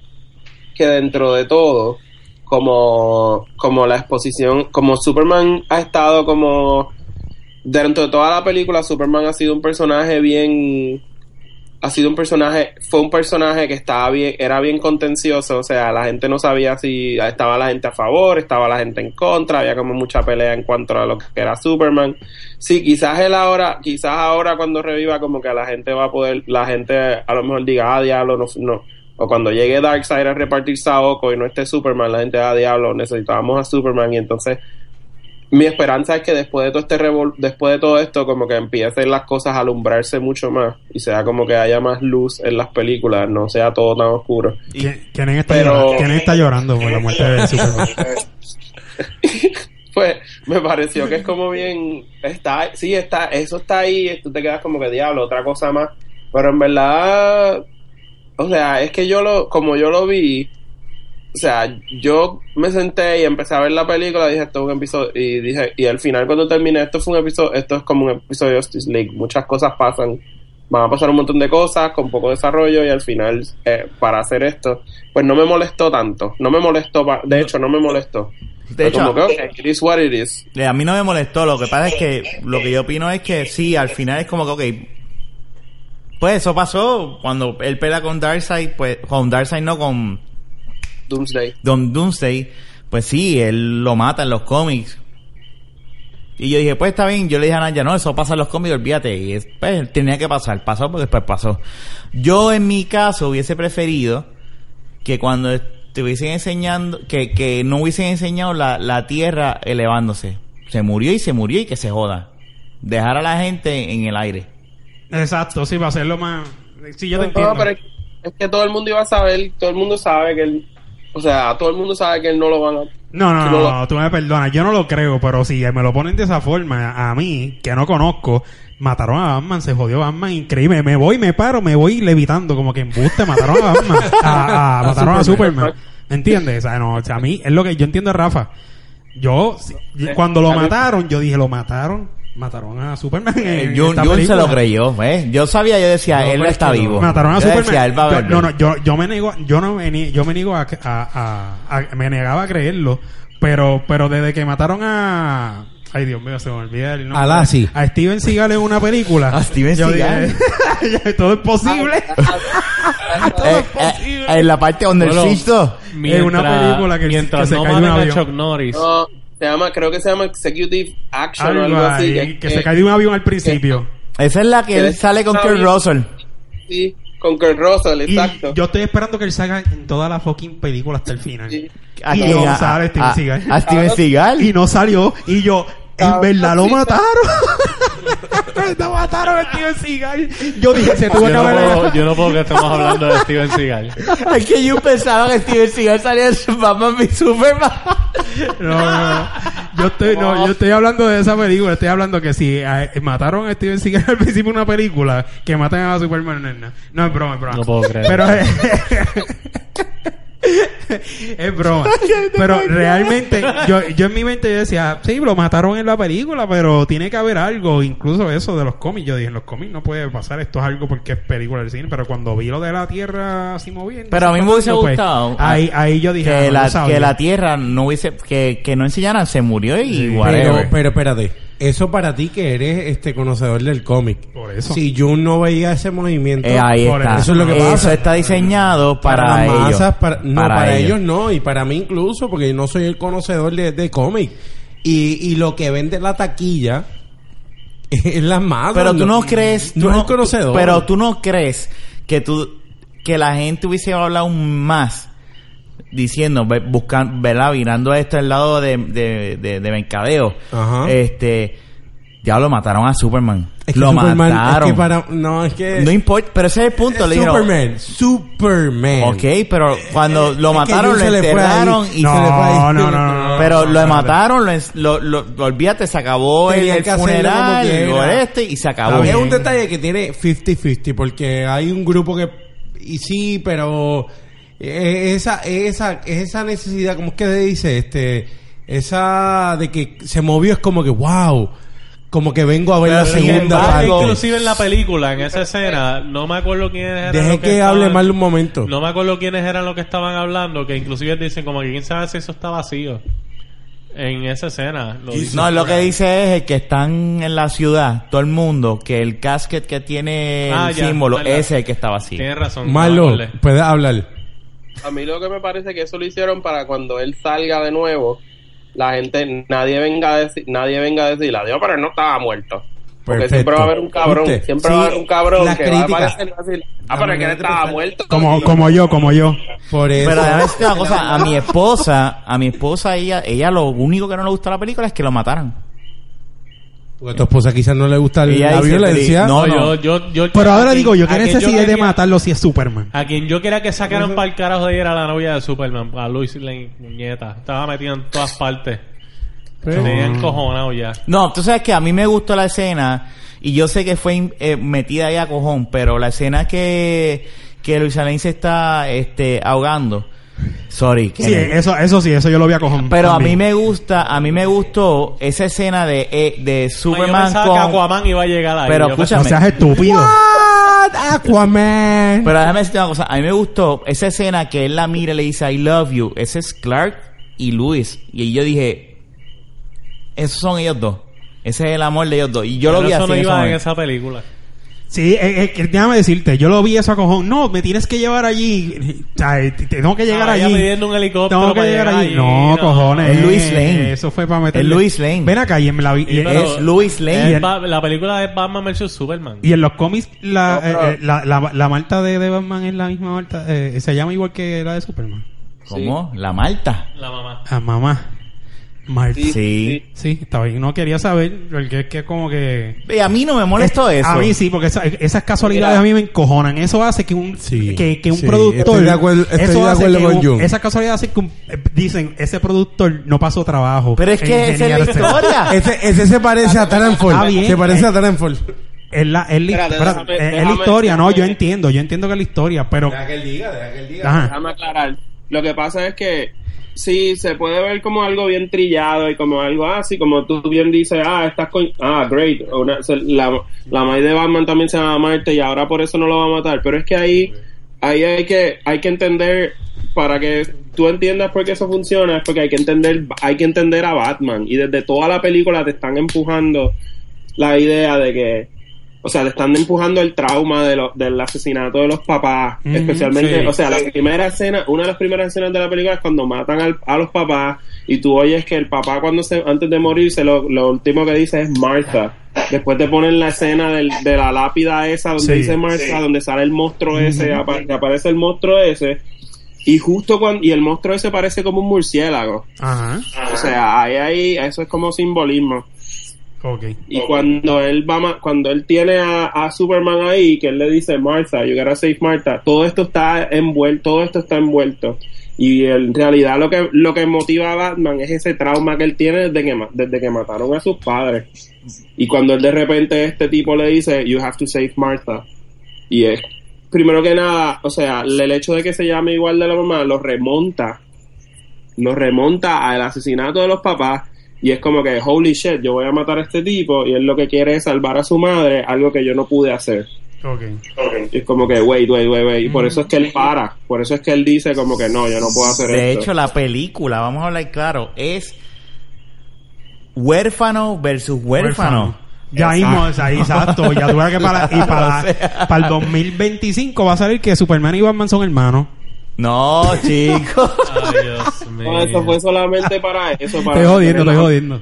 que dentro de todo, como, como la exposición, como Superman ha estado como dentro de toda la película, Superman ha sido un personaje bien ha sido un personaje, fue un personaje que estaba bien, era bien contencioso, o sea, la gente no sabía si estaba la gente a favor, estaba la gente en contra, había como mucha pelea en cuanto a lo que era Superman. Sí, quizás él ahora, quizás ahora cuando reviva como que la gente va a poder, la gente a lo mejor diga, ah, diablo, no, no. O cuando llegue Darkseid a repartir Saoko y no esté Superman, la gente, ah, diablo, necesitábamos a Superman y entonces mi esperanza es que después de todo este revol después de todo esto como que empiecen las cosas a alumbrarse mucho más y sea como que haya más luz en las películas, no sea todo tan oscuro. ¿Quién, quién está Pero- llorando? ¿Quién está llorando por la muerte de Superman? pues me pareció que es como bien está sí está eso está ahí tú te quedas como que diablo otra cosa más pero en verdad o sea es que yo lo como yo lo vi o sea yo me senté y empecé a ver la película dije esto es un episodio y dije y al final cuando terminé esto fue un episodio esto es como un episodio de Justice League muchas cosas pasan van a pasar un montón de cosas con poco desarrollo y al final eh, para hacer esto pues no me molestó tanto no me molestó de hecho no me molestó De hecho, como que, it is what it is. a mí no me molestó. Lo que pasa es que lo que yo opino es que sí, al final es como que, ok, pues eso pasó cuando él pelea con Darkseid, pues con Darkseid no con Doomsday. Don Doomsday, pues sí, él lo mata en los cómics. Y yo dije, pues está bien, yo le dije a Naya, no, eso pasa en los cómics, olvídate. Y es- pues tenía que pasar, pasó porque después pasó. Yo en mi caso hubiese preferido que cuando estuviesen enseñando, que, que no hubiesen enseñado la, la tierra elevándose. Se murió y se murió y que se joda. Dejar a la gente en el aire. Exacto, sí, para hacerlo más... Sí, yo te No, entiendo. pero es, es que todo el mundo iba a saber, todo el mundo sabe que él, o sea, todo el mundo sabe que él no lo van a... No, no, no, lo- no, tú me perdonas. Yo no lo creo, pero si me lo ponen de esa forma, a mí, que no conozco, mataron a Batman, se jodió Batman, increíble. Me voy, me paro, me voy levitando, como que embuste, mataron a Batman, a, a- mataron a Superman. ¿Me entiendes? O sea, no, o sea, a mí es lo que yo entiendo de Rafa. Yo, si- cuando lo mataron, yo dije, lo mataron, mataron a Superman. en Jun, esta Jun se lo creyó, ¿ves? Yo sabía, yo decía, No, él no es está vivo. Mataron a Yo Superman. decía, él va a Yo- no, no, yo, yo me niego, yo no me yo me niego a, a- a- a- me negaba a creerlo, pero, pero desde que mataron a, ay Dios mío, se me olvida el nombre. A Lassie. A Steven Seagal en una película. A Steven Seagal. todo es posible. Eh, eh, en la parte donde el Sisto. Es una película que- mientras que se no cae un maten a avión. Chuck Norris. No, se llama, creo que se llama Executive Action o Algo así. que se cae de un avión al principio. Esa es la que él sale con Kurt Russell. Sí, con Kurt Russell, Y exacto. yo estoy esperando que él salga en toda la fucking película hasta el final. Sí. ¿A Y quién? no A- sale Steven a- Seagal. A Steven Seagal. y no salió y yo en verdad lo mataron lo mataron a Steven Seagal yo dije se tuvo Yo que no, haber puedo, yo no puedo que estemos hablando de Steven Seagal. Es que yo pensaba que Steven Seagal salía de Batman v Superman. no, no, no. yo estoy no, yo estoy hablando de esa película estoy hablando que si eh, mataron a Steven Seagal al principio de una película que matan a Superman nada. no es broma es broma No puedo creer. pero eh, es broma. Pero realmente, yo, yo en mi mente yo decía, sí, lo mataron en la película, pero tiene que haber algo. Incluso eso de los cómics. Yo dije, en los cómics no puede pasar. Esto es algo porque es película del cine. Pero cuando vi lo de la Tierra así moviendo. Pero a mí me hubiese pues, gustado. ahí, ahí yo dije, ah, que, no, la, que la Tierra no hubiese. Que, que no enseñaran, se murió y Sí. Pero, pero espérate. Eso para ti que eres este conocedor del cómic. Por eso. Si Jun no veía ese movimiento. Eh, ahí Por está. eso es lo que pasa. Eso está diseñado para, las ellos. masas, para, no, para, ellos. no, y para mí incluso, porque yo no soy el conocedor de, de cómic. Y, y lo que vende la taquilla es las masas. Pero tú no crees. No tú es el conocedor. Pero tú no crees que tú. Que la gente hubiese hablado más diciendo, ve- buscan, ¿verdad? Mirando esto al lado de, de, de, de mercadeo. Ajá. Este, ya lo mataron a Superman. Es que lo Superman, mataron. Es que para, no, es que... No importa, pero ese es el punto. le dijeron, Superman. Superman. Ok, pero cuando lo es mataron, lo enterraron y No, se le fue ahí. no, no, no, no. Pero lo mataron, lo, lo, lo- olvídate, se acabó el, Tenía el funeral, lo este, y se acabó. Es un detalle que tiene 50-50 porque hay un grupo que... Y sí, pero... eh, Esa, esa, esa necesidad, ¿cómo es que se dice? Este, esa de que se movió es como que, wow, como que vengo a ver Pero la segunda parte. Inclusive en la película, en esa escena, no me acuerdo quiénes eran. Los que, estaban- hable mal un momento. No me acuerdo quiénes eran los que estaban hablando, que inclusive dicen como que quién sabe si eso está vacío. En esa escena. Lo. No, lo que dice es el que están en la ciudad, todo el mundo, que el casket que tiene Ah, el ya, símbolo, ese es el que estaba así. Tienes razón. no acordé. puedes hablar. A mí lo que me parece que eso lo hicieron para cuando él salga de nuevo, la gente, nadie venga a decir, nadie venga a decir, adiós, pero él no estaba muerto. Porque Perfecto. siempre va a haber un cabrón, ¿Viste? siempre va a haber un cabrón que va a aparecer a decir, ah, pero es que él estaba muerto. Como, como yo, como yo. Por eso. Pero decirte una cosa, a mi esposa, a mi esposa, ella, ella lo único que no le gusta de la película es que lo mataran. Porque a tu esposa quizás no le gusta Ella la dice, violencia. no, No, yo, yo, yo- Pero a ahora quien- digo yo, ¿qué a quien necesidad de quería- matarlo si es Superman? A quien yo quería que sacaran para el carajo de ir a la novia de Superman, a Lois Lane, muñeta. Estaba metida en todas partes. Pero- Tenían cojonado ya. No, tú sabes que a mí me gustó la escena y yo sé que fue eh, metida ahí a cojón, pero la escena que, que Luis Alain se está este, ahogando. Sorry. Sí, eso, eso sí, eso yo lo vi a cojón. pero a mí me gusta, a mí me gustó esa escena de, eh, de Superman pensaba que con... Aquaman iba a llegar ahí. Pero escucha, No seas estúpido. What? Aquaman. Pero déjame decirte una cosa, a mí me gustó esa escena que él la mira y le dice I love you. Ese es Clark y Luis. Y yo dije, esos son ellos dos. Ese es el amor de ellos dos. Y yo lo vi eso así. no iba en esa película. Sí, eh, eh, déjame decirte, yo lo vi eso a cojón. No, me tienes que llevar allí. O sea, eh, te- tengo que llegar Ah, allí. pidiendo un helicóptero Tengo que para llegar llegar allí. allí, No, no. cojones. Es Luis Lane. Eso fue para meter. Es Luis Lane. Ven acá y en la, vi- y, Sí, pero- Es Luis Lane. El- la película es Batman vs Superman. y en los cómics, la, No, pero- eh, eh, la, la, la Marta de, de Batman es la misma Marta. eh, se llama igual que la de Superman. ¿Cómo? La Malta. La mamá. A mamá. Marta. Sí, Sí. Sí, estaba bien. No quería saber, porque es que como que... Y a mí no me molestó eso. A mí sí, porque esa- esas casualidades Mira. a mí me encojonan. Eso hace que un Sí, que, que un sí, productor estoy de acuerdo- estoy eso de hace acuerdo que con un- Jun. Esas casualidades hacen que un- eh, dicen ese productor no pasó trabajo. Pero es que esa es la ingeniarse. historia. Ese, ese se parece a Taranford. Está bien. Se parece a Taranford. Es la, es la, Espérate, déjame- es- es la déjame- historia, no, yo entiendo, yo entiendo que es la historia, pero Deja que él diga, deja que él diga. ajá. Déjame aclarar. Lo que pasa es que sí, se puede ver como algo bien trillado y como algo así, como tú bien dices, ah, estás con... Ah, great. Una- la, la madre de Batman también se llama Marte y ahora por eso no lo va a matar. Pero es que ahí, ahí hay que, hay que entender, para que tú entiendas por qué eso funciona, es porque hay que entender, hay que entender a Batman. Y desde toda la película te están empujando la idea de que o sea, le están empujando el trauma de lo- del asesinato de los papás, especialmente, sí. o sea, la primera escena, una de las primeras escenas de la película es cuando matan al- a los papás y tú oyes que el papá cuando se, antes de morirse, lo, lo último que dice es Martha. Después te ponen la escena del- de la lápida esa donde Sí, dice Martha, donde sale el monstruo ese, apa- que aparece el monstruo ese. Y justo cuando, y el monstruo ese parece como un murciélago. Ajá. O sea, ahí, ahí, eso es como simbolismo. Y cuando él va ma- cuando él tiene a, a Superman ahí, que él le dice Martha, you gotta save Martha, todo esto está envuelto, todo esto está envuelto. Y en realidad lo que, lo que motiva a Batman es ese trauma que él tiene desde que, desde que mataron a sus padres. Y cuando él de repente este tipo le dice, you have to save Martha. Y es, primero que nada, o sea, el hecho de que se llame igual de la mamá lo remonta, lo remonta al asesinato de los papás y es como que, holy shit, yo voy a matar a este tipo y él lo que quiere es salvar a su madre, algo que yo no pude hacer. Ok. Y es como que, wait, wait, wait, wait. Y por eso es que él para. Por eso es que él dice como que no, yo no puedo hacer De esto. hecho, la película, vamos a hablar claro, es huérfano versus huérfano. Ya mismo, exacto. Ya tuve que para, y para, O sea. para el 2025 va a salir que Superman y Batman son hermanos. No, chicos. Ay, Dios. No, eso fue solamente para eso. Para Estoy jodiendo, estoy jodiendo.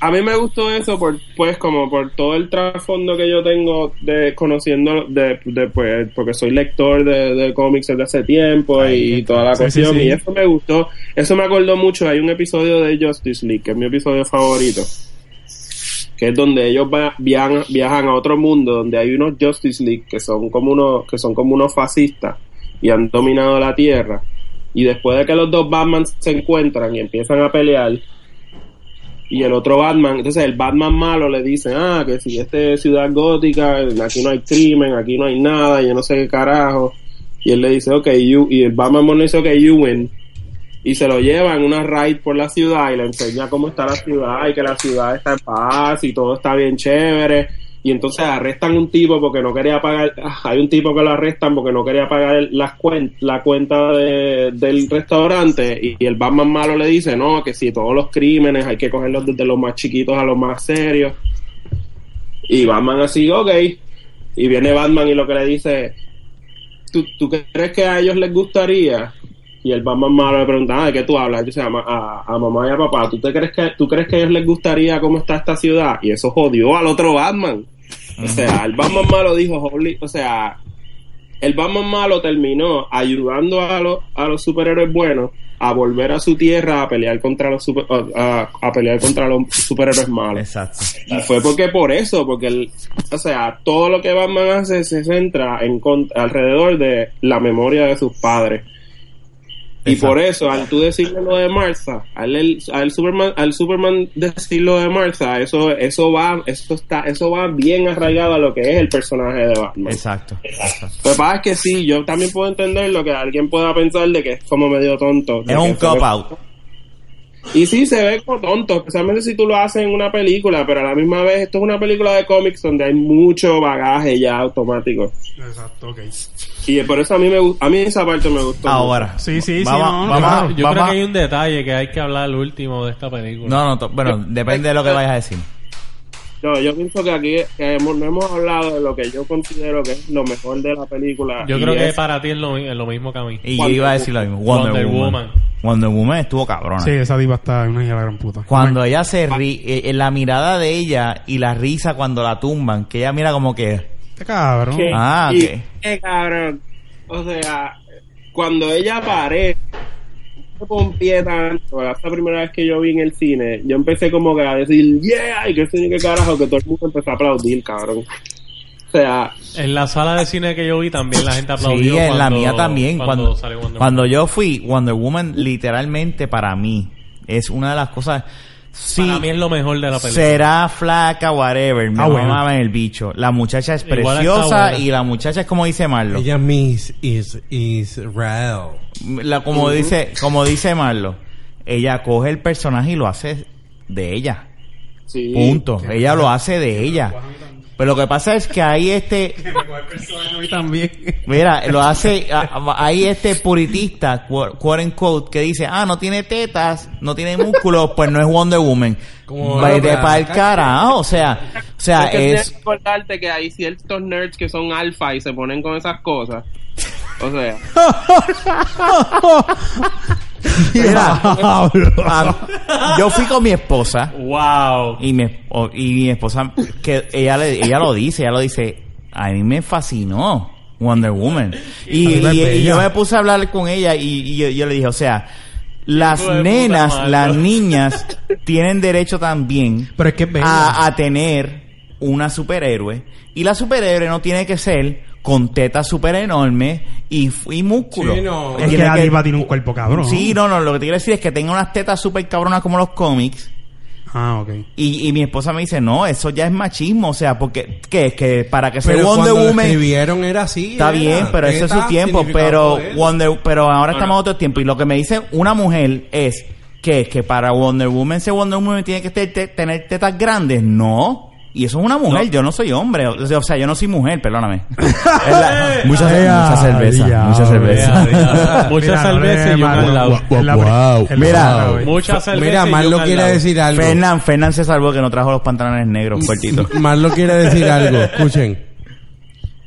a mí me gustó eso por, pues, como por todo el trasfondo que yo tengo de conociendo, de, de, pues, porque soy lector de, de cómics desde hace tiempo y toda la Sí, cuestión, sí, sí. y eso me gustó, eso me acordó mucho, hay un episodio de Justice League, que es mi episodio favorito, que es donde ellos viajan, viajan a otro mundo, donde hay unos Justice League que son como unos, que son como unos fascistas y han dominado la tierra, y después de que los dos Batman se encuentran y empiezan a pelear, y el otro Batman, entonces el Batman malo le dice, ah, que si este es ciudad gótica, aquí no hay crimen, aquí no hay nada, yo no sé qué carajo. Y él le dice, ok, you, y el Batman mono dice, ok, you win. Y se lo lleva en una raid por la ciudad y le enseña cómo está la ciudad y que la ciudad está en paz y todo está bien chévere. Y entonces arrestan un tipo porque no quería pagar, ah, hay un tipo que lo arrestan porque no quería pagar las cuen- la cuenta de- del restaurante y, el Batman malo le dice, no, que si todos los crímenes hay que cogerlos desde los más chiquitos a los más serios. Y Batman así, ok. Y viene Batman y lo que le dice, ¿tú, tú crees que a ellos les gustaría? Y el Batman malo le pregunta, ah, ¿de qué tú hablas? Se llama a, a mamá y a papá, ¿tú, te crees que, ¿tú crees que a ellos les gustaría cómo está esta ciudad? Y eso jodió al otro Batman. O sea, el Batman malo dijo, "Holy", o sea, el Batman malo terminó ayudando a los, a los superhéroes buenos a volver a su tierra a pelear contra los super- a, a pelear contra los superhéroes malos. Exacto. Y fue porque por eso, porque el, o sea, todo lo que Batman hace se centra en con- alrededor de la memoria de sus padres. Y Exacto. por eso, al tú decirle lo de Martha, al, el- al Superman, al Superman decir lo de Martha, eso, eso va, eso está, eso va bien arraigado a lo que es el personaje de Batman. Exacto. Exacto. Lo que pasa es que sí, yo también puedo entender lo que alguien pueda pensar de que es como medio tonto. Es un cop out. Y sí, se ve como tonto, especialmente si tú lo haces en una película, pero a la misma vez esto es una película de cómics donde hay mucho bagaje ya automático. Exacto, ok. Y por eso a mí me a mí esa parte me gustó. Ahora. Sí, sí, sí, Vamos, no, no, vamos. Yo vamos creo que hay un detalle que hay que hablar al último de esta película. No, no, bueno, depende de lo que vayas a decir. No, yo pienso que aquí que hemos, no hemos hablado de lo que yo considero que es lo mejor de la película. Yo creo que es- para ti es lo, mi- es lo mismo que a mí. Y yo iba a decir lo mismo. Wonder, Wonder Woman. Woman. Wonder Woman estuvo cabrona. Sí, esa diva está en una hija de la gran puta. Cuando ella se ríe, eh, la mirada de ella y la risa cuando la tumban, que ella mira como que... Este cabrón. Ah, y- ok. eh, cabrón. O sea, cuando ella aparece con pie tanto, la primera vez que yo vi en el cine, yo empecé como que a decir, yeah, y que sé qué carajo, que todo el mundo empezó a aplaudir, cabrón. O sea, En la sala de cine que yo vi también la gente aplaudió. Sí, en la cuando- mía también. Cuando, Cuando, cuando yo fui, Wonder Woman literalmente para mí es una de las cosas... Sí, Para mí es lo mejor de la película. será flaca, whatever, me Ah, bueno. en el bicho. La muchacha es Igual preciosa y la muchacha es como dice Marlo. Ella Miss is Israel. La, como dice como dice Marlo, ella coge el personaje y lo hace de ella. sí. Punto. Ella lo hace de ella. Pero lo que pasa es que hay este A mí también. Mira, lo hace, hay este puritista, quote quote unquote, que dice, ah, no tiene tetas, no tiene músculos, pues no es Wonder Woman. Como Vete para el carajo, o sea, o sea, Es que es, que hay ciertos nerds que son alfa y se ponen con esas cosas. O sea, mira, a- yo fui con mi esposa ¡Wow! y mi, o- y mi esposa, que ella, le- ella lo dice, ella lo dice, a mí me fascinó Wonder Woman. Y, A mí me y- y yo me puse a hablar con ella y, y yo, yo le dije, o sea, las Hijo de puta nenas, madre. las niñas tienen derecho también Pero es que es bella. a, a tener una superhéroe y la superhéroe no tiene que ser con tetas super enormes y, y músculos. Sí, no. es que Tiene la diva tiene un cuerpo cabrón. Sí, no, no, lo que te quiero decir es que tenga unas tetas super cabronas como los cómics Ah, ok. y, y mi esposa me dice, no, eso ya es machismo, o sea, porque, ¿qué? Es que para que sea Pero Wonder cuando lo Woman... escribieron era así. Está era. bien, pero ese es su tiempo. Pero. Wonder, pero ahora estamos en otro tiempo. Y lo que me dice una mujer es que, que para Wonder Woman ser Wonder Woman tiene que te- te- tener tetas grandes. No. Y eso es una mujer, yo no soy hombre. O sea, yo no soy mujer, perdóname. Es la- mucha, mucha cerveza, mucha cerveza. Mucha no cerveza y al lado. Wow. Mira. Mucha cerveza Mira, Marlo quiere decir algo. Fernán, Fernán se salvó que no trajo los pantalones negros cortitos. Marlo quiere decir algo. Escuchen.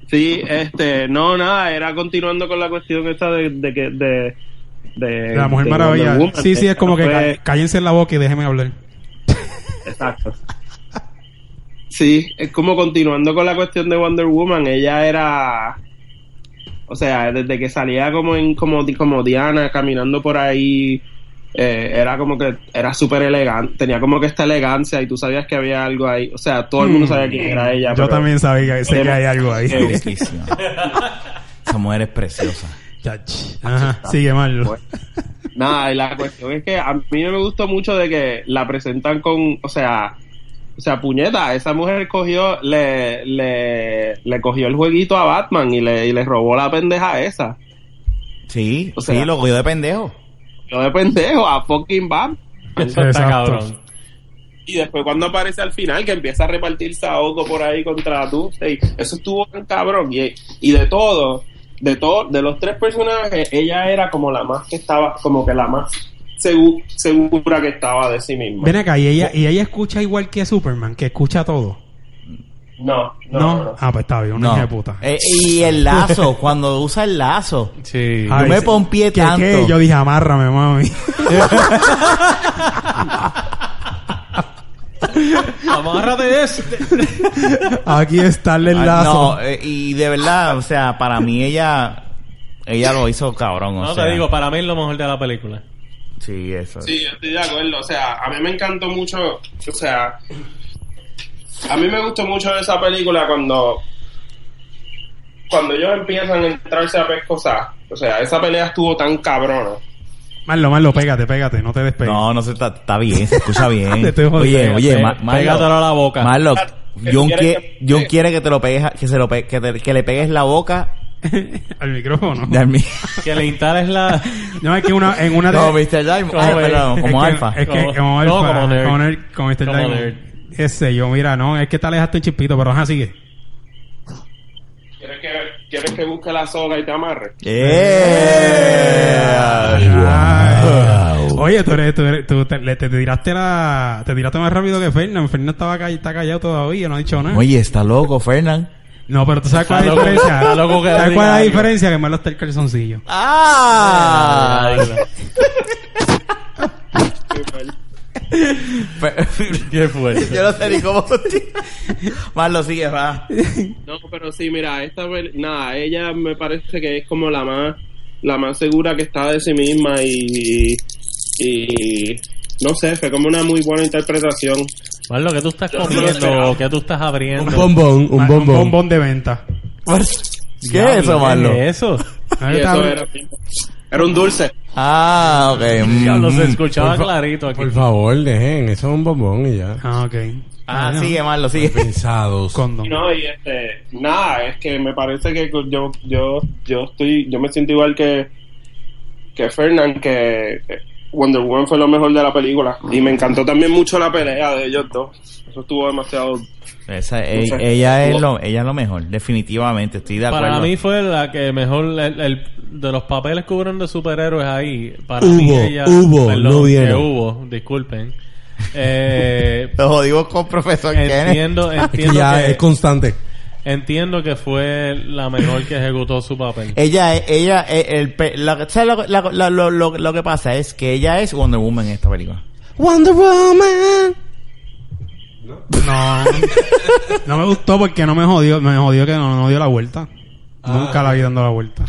sí, este, no, nada, era continuando con la cuestión esta de, de que, de, de, La Mujer de Maravilla. Sí, sí, es como que cállense en la boca y déjenme hablar. exacto. Sí, es como continuando con la cuestión de Wonder Woman, ella era, o sea, desde que salía como en como, como Diana caminando por ahí, eh, era como que era súper elegante, tenía como que esta elegancia y tú sabías que había algo ahí, o sea, todo el mundo sabía quién era ella. Yo pero- también sabía, sé que hay algo ahí. Esa mujer es preciosa. Chach. Ajá, sigue mal. Pues, Nada, y la cuestión es que a mí no me gustó mucho de que la presentan con, o sea, o sea, puñeta, esa mujer cogió, le, le, le cogió el jueguito a Batman y le, y le robó la pendeja esa. Sí, O sea- sí, lo cogió de pendejo. Yo de pendejo a fucking Batman. Eso está Exacto. cabrón. Y después cuando aparece al final que empieza a repartir saoco por ahí contra Doomsday, eso estuvo tan cabrón. Y, y de todo, de todo, de los tres personajes, ella era como la más que estaba, como que la más segu- segura que estaba de sí misma. Ven acá, y ella, y ella escucha igual que Superman, que escucha todo. No, no, No, no. ah, pues está bien, una No. hija de puta. Eh, y el lazo, cuando usa el lazo. Sí. Ay, me pompié ¿Qué, tanto. qué? Yo dije, amárrame, mami. Amárrate de ese. Aquí está el Ah, enlazo. No, eh, y de verdad, o sea, para mí ella ella lo hizo cabrón, o No sea. te digo, para mí es lo mejor de la película. Sí, eso. Sí, yo estoy de acuerdo. O sea, a mí me encantó mucho. O sea, a mí me gustó mucho esa película cuando. Cuando ellos empiezan a entrarse a pescosar. O sea, esa pelea estuvo tan cabrona. Marlo, Marlo, pégate, pégate, no te despegues. No, no se está, está bien, se escucha bien. Te estoy jodiendo. oye, oye, Marlo, pégatelo a la boca. Marlo, Que John, quiere, que- John quiere que te lo pegues, que se lo pe- que, te- que le pegues la boca Al micrófono. Que le instales la... No, es que una, en una de... No, Mr. Diamond. Como Ay, perdón, es como que- alfa. Es que Como- como no, alfa. como nerd. Mr. Como Diamond. nerd. Ese, yo, mira, no, es que te alejaste un chispito, pero ajá, sigue. ¿Quieres que, ¿Quieres que busque la soga y te amarre? Eh. Ay. Oye, tú eres, tú eres, tú te, le- te, te tiraste la, te tiraste más rápido que Fernan. Fernan estaba call- está callado todavía, no ha dicho nada. Oye, está loco, Fernán. No, pero tú sabes cuál es la diferencia. ¿Sabes cuál es la diferencia? Que Marlo está el calzoncillo. ¡Ah! Qué fuerte. Yo no sé ni cómo. Marlo, sigue, va. No, pero sí, mira, esta nada, ella me parece que es como la más la más segura que está de sí misma y y no sé, fue como una muy buena interpretación. Marlo, ¿qué tú estás Yo no lo comiendo? ¿Qué tú estás abriendo? Un bombón, un bombón. Un bombón de venta. ¿Qué es eso, Marlo? ¿Qué es eso? Ahí está. era, era un dulce. Ah, ok. Diablo, se Mm. escuchaba Por fa- clarito aquí. Por favor, dejen. Eso es un bombón y ya. Ah, ok. Ah, Bueno, sigue, Marlo, sigue. Pensados. Condón. No, y este, nada, es que me parece que yo yo yo estoy yo me siento igual que que Fernand que que Wonder Woman fue lo mejor de la película y me encantó también mucho la pelea de ellos dos. Eso estuvo demasiado Esa, e- sé. ella, es lo, ella es lo mejor, definitivamente, estoy de acuerdo. Para mí fue la que mejor, el, el- de los papeles que hubieron de superhéroes ahí, para mí Hubo, ella, hubo, perdón, no vieron. que hubo, disculpen. Eh, Lo jodimos con profesor Kenneth. entiendo, Es que entiendo ya que, es constante. Entiendo que fue la mejor que ejecutó su papel. Ella, ella, el, pe- la- ¿sabes lo, la- la- lo, lo, lo que pasa? Es que ella es Wonder Woman en esta película. Wonder Woman. No. No me gustó porque no me jodió. Me jodió que no, no dio la vuelta. Nunca la vi dando la vuelta.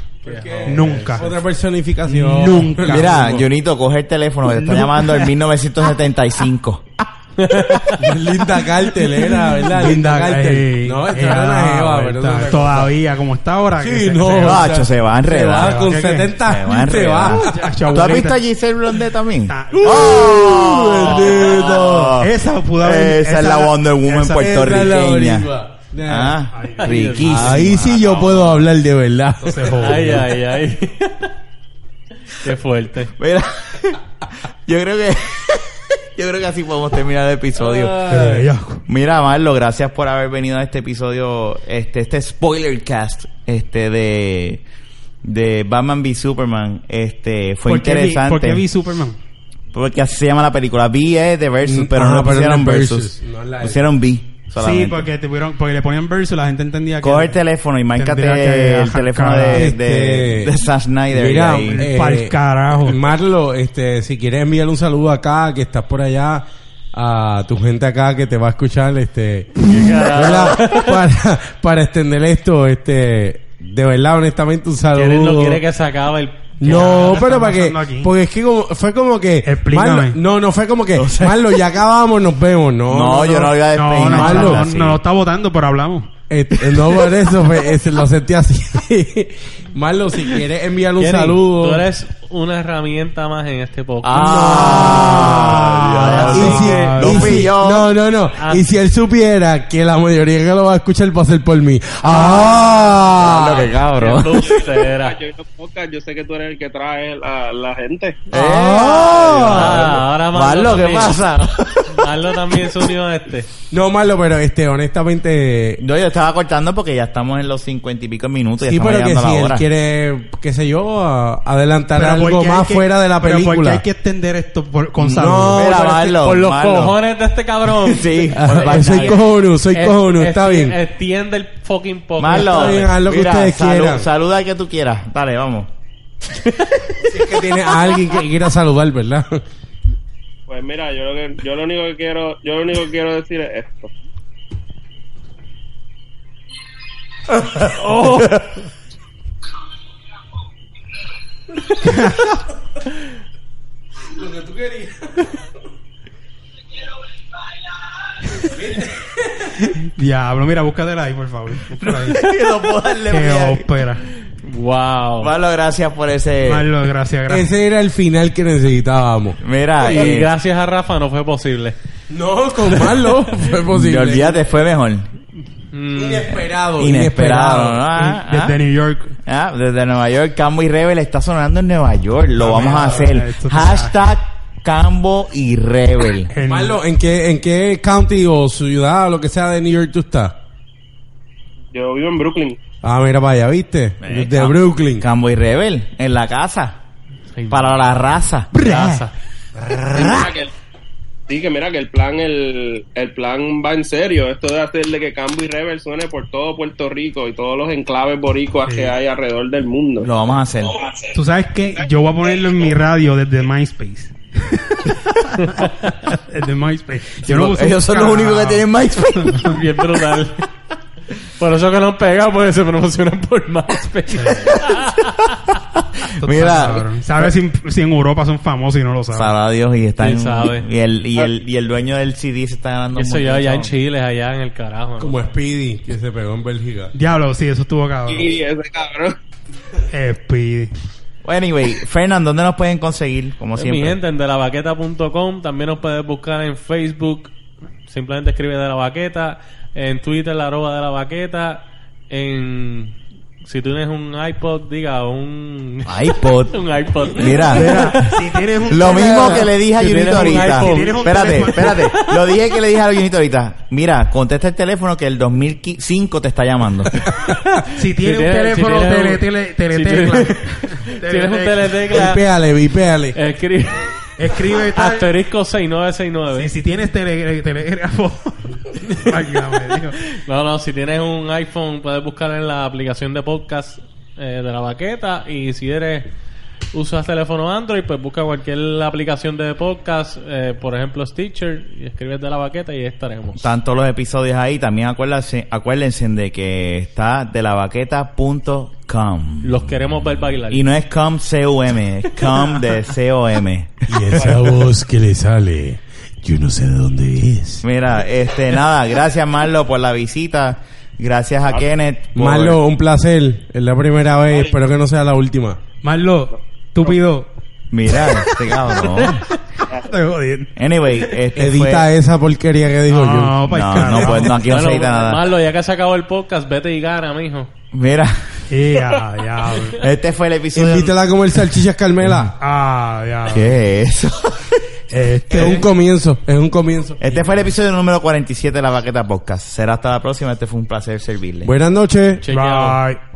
Nunca. Otra personificación. Nunca. Mira, Junito, coge el teléfono que te está llamando en 1975. Linda Cartel era, ¿verdad? Linda Cartel. No, esta era una ah, jeva, cosa. Todavía, como está ahora. Sí, se- no. se- Bacho, se va a Se va enredar. con ¿Qué, qué? 70 Se va a enredar. ¿Tú has visto a Giselle Blondet también? Ah, ¡Oh! bendito. Esa pudo haber- Esa es la Wonder Woman puertorriqueña. Ah, Ay, riquísima. Ahí sí yo puedo hablar de verdad. Ay, ay, ay. Qué fuerte. Mira, yo creo que yo creo que así podemos terminar el episodio. Mira, Marlo, gracias por haber venido a este episodio, este, este spoiler cast, este de de Batman v Superman, este fue ¿Por qué vi- interesante. ¿Por qué vi Superman? Porque así se llama la película. V es de versus, pero no pero pusieron no es versus. versus, no pusieron V. Solamente. Sí, porque, tuvieron, porque le ponían verso y la gente entendía que... Coge el teléfono y márcate el teléfono de, de, Este, de Zack Snyder. Mira, eh, Pa'l carajo. Marlo, este, si quieres enviarle un saludo acá, que estás por allá, a tu gente acá que te va a escuchar, este, para, para extender esto, este, de verdad, honestamente, un ¿Quién no saludo. quiere que se acabe el... No, ¿Qué pero para aquí? porque es que como, fue como que, Explícame. Marlo- no, no fue como que, Marlo, ya acabamos, nos vemos, no. No, yo no iba a No, despedir. no, Marlo. no, no, no está votando, pero hablamos. Este, no por eso, fue- ese lo sentí así. Marlo, si quieres enviar un saludo. Tú eres una herramienta más en este podcast. Ah, Y ya, si- ya. y si- no, no, no. Ah. Y si él supiera que la mayoría que lo va a escuchar va a ser por mí. ¡Ah! Lo que cabrón. Yo, sé que tú eres el que trae la, la gente. Ah, ahora Marlo, ¿qué también- pasa? Marlo también se unió a este. No, Marlo, pero este, honestamente. No, yo estaba cortando porque ya estamos en los cincuenta y pico minutos. y Sí, pero que si él quiere, qué sé yo, a- adelantar Pero algo ¿por qué hay más que- fuera de la pero ¿por qué película. hay que extender esto por- con No, saludos? Mira, que Marlo, Por los Marlo. cojones de este cabrón. Sí, soy cojonudo, soy Es- cojonudo, es- está bien. Extiende el fucking podcast. Marlo, Está bien, haz lo que mira, ustedes salu- quieran. Saluda al que tú quieras. Dale, vamos. Si es que tiene a alguien que quiera saludar, ¿verdad? Pues mira, yo lo, que, yo lo único que quiero, yo lo único que quiero decir es esto. Diablo, mira, búscatela ahí, por favor. Ahí. no puedo darle Qué play. ópera. Wow. Marlo, gracias por ese. Marlo, gracias, gracias. Ese era el final que necesitábamos. Mira, Y eh, gracias a Rafa no fue posible. No, con Marlo fue y posible. olvídate, fue mejor. Mm, Inesperado, Inesperado. ¿no? Ah, Desde ah. New York. Ah, desde Nueva York, Cambo y Rebel está sonando en Nueva York. Lo vamos a hacer. Hashtag Cambo y Rebel. En- Marlo, ¿en qué, ¿en qué county o ciudad o lo que sea de New York tú estás? Yo vivo en Brooklyn. Ah, mira para allá, ¿viste? Eh, de Cam- Brooklyn. Cambo y Rebel, en la casa. Para la raza. raza. Sí, que mira que el plan, el, el plan va en serio. Esto de hacerle que Cambo y Rebel suene por todo Puerto Rico y todos los enclaves boricuas Sí. que hay alrededor del mundo. Lo vamos a hacer. Tú sabes que yo voy a ponerlo en mi radio desde MySpace. desde MySpace. Yo no Ellos son los únicos que tienen MySpace. Bien brutal. Por eso que nos pega porque se promocionan por MySpace. Mira. ¿Sabes si, si en Europa son famosos y no lo saben? Sabrá Dios y están ¿Quién sabe? y el y el y el dueño del CD se está ganando Eso ya allá en. Chile, allá en el carajo. ¿no? Como Speedy, que se pegó en Bélgica. Diablo, sí, eso estuvo cabrón. Y ese cabrón. Speedy. Anyway, Fernand, ¿dónde nos pueden conseguir? Como Pues, Mi siempre. gente, en delavaqueta.com. También nos puedes buscar en Facebook. Simplemente escribe de la baqueta. En Twitter, la arroba de la baqueta. En. Si tú tienes un iPod, diga un. iPod. un iPod. Mira, Si tienes un lo mismo que le dije a Si tienes Junito un ahorita. iPhone. Si tienes un Espérate, teléfono- espérate. Lo dije que le dije a Junito ahorita. Mira, contesta el teléfono que el 2005 te está llamando. Si tienes Si un tienes- teléfono si tienes tele, un- tele, si teletecla. tienes- Tienes un teletecla. Vipéale, vipéale. Escribe. Escribe tal. Asterisco 6969. Si, si tienes tele, telégrafo. Válgame, Dios. No, no, si tienes un iPhone puedes buscar en la aplicación de podcast eh, de la baqueta y si eres usas teléfono Android pues busca cualquier aplicación de podcast, eh, por ejemplo Stitcher y escribes de la baqueta y ahí estaremos. Están todos los episodios ahí. También acuérdense, acuérdense de que está de la baqueta.com. Los queremos ver bailar. Y no es com C-U-M, es com de C-O-M. Y esa voz que le sale, yo no sé de dónde es. Mira, este, nada, gracias Marlo por la visita. Gracias a Kenneth. por- Marlo, un placer. Es la primera vez, espero que no sea la última. Marlo, estúpido. Mira, este cabrón. Estoy jodiendo. Anyway, este Edita fue... esa porquería que digo yo. No, pa'l No, no, pues no, aquí no se edita nada. Marlo, ya que se acabó el podcast, vete y gana, mijo. Mira, Ya, ya. este fue el episodio... Invítala a comer salchichas Carmela. Ah, ya. ¿Qué es eso? Este, Es un comienzo, es un comienzo. Este fue el episodio número 47 de la Baqueta Podcast. Será hasta la próxima. Este fue un placer servirle. Buenas noches. Chequeado. Bye.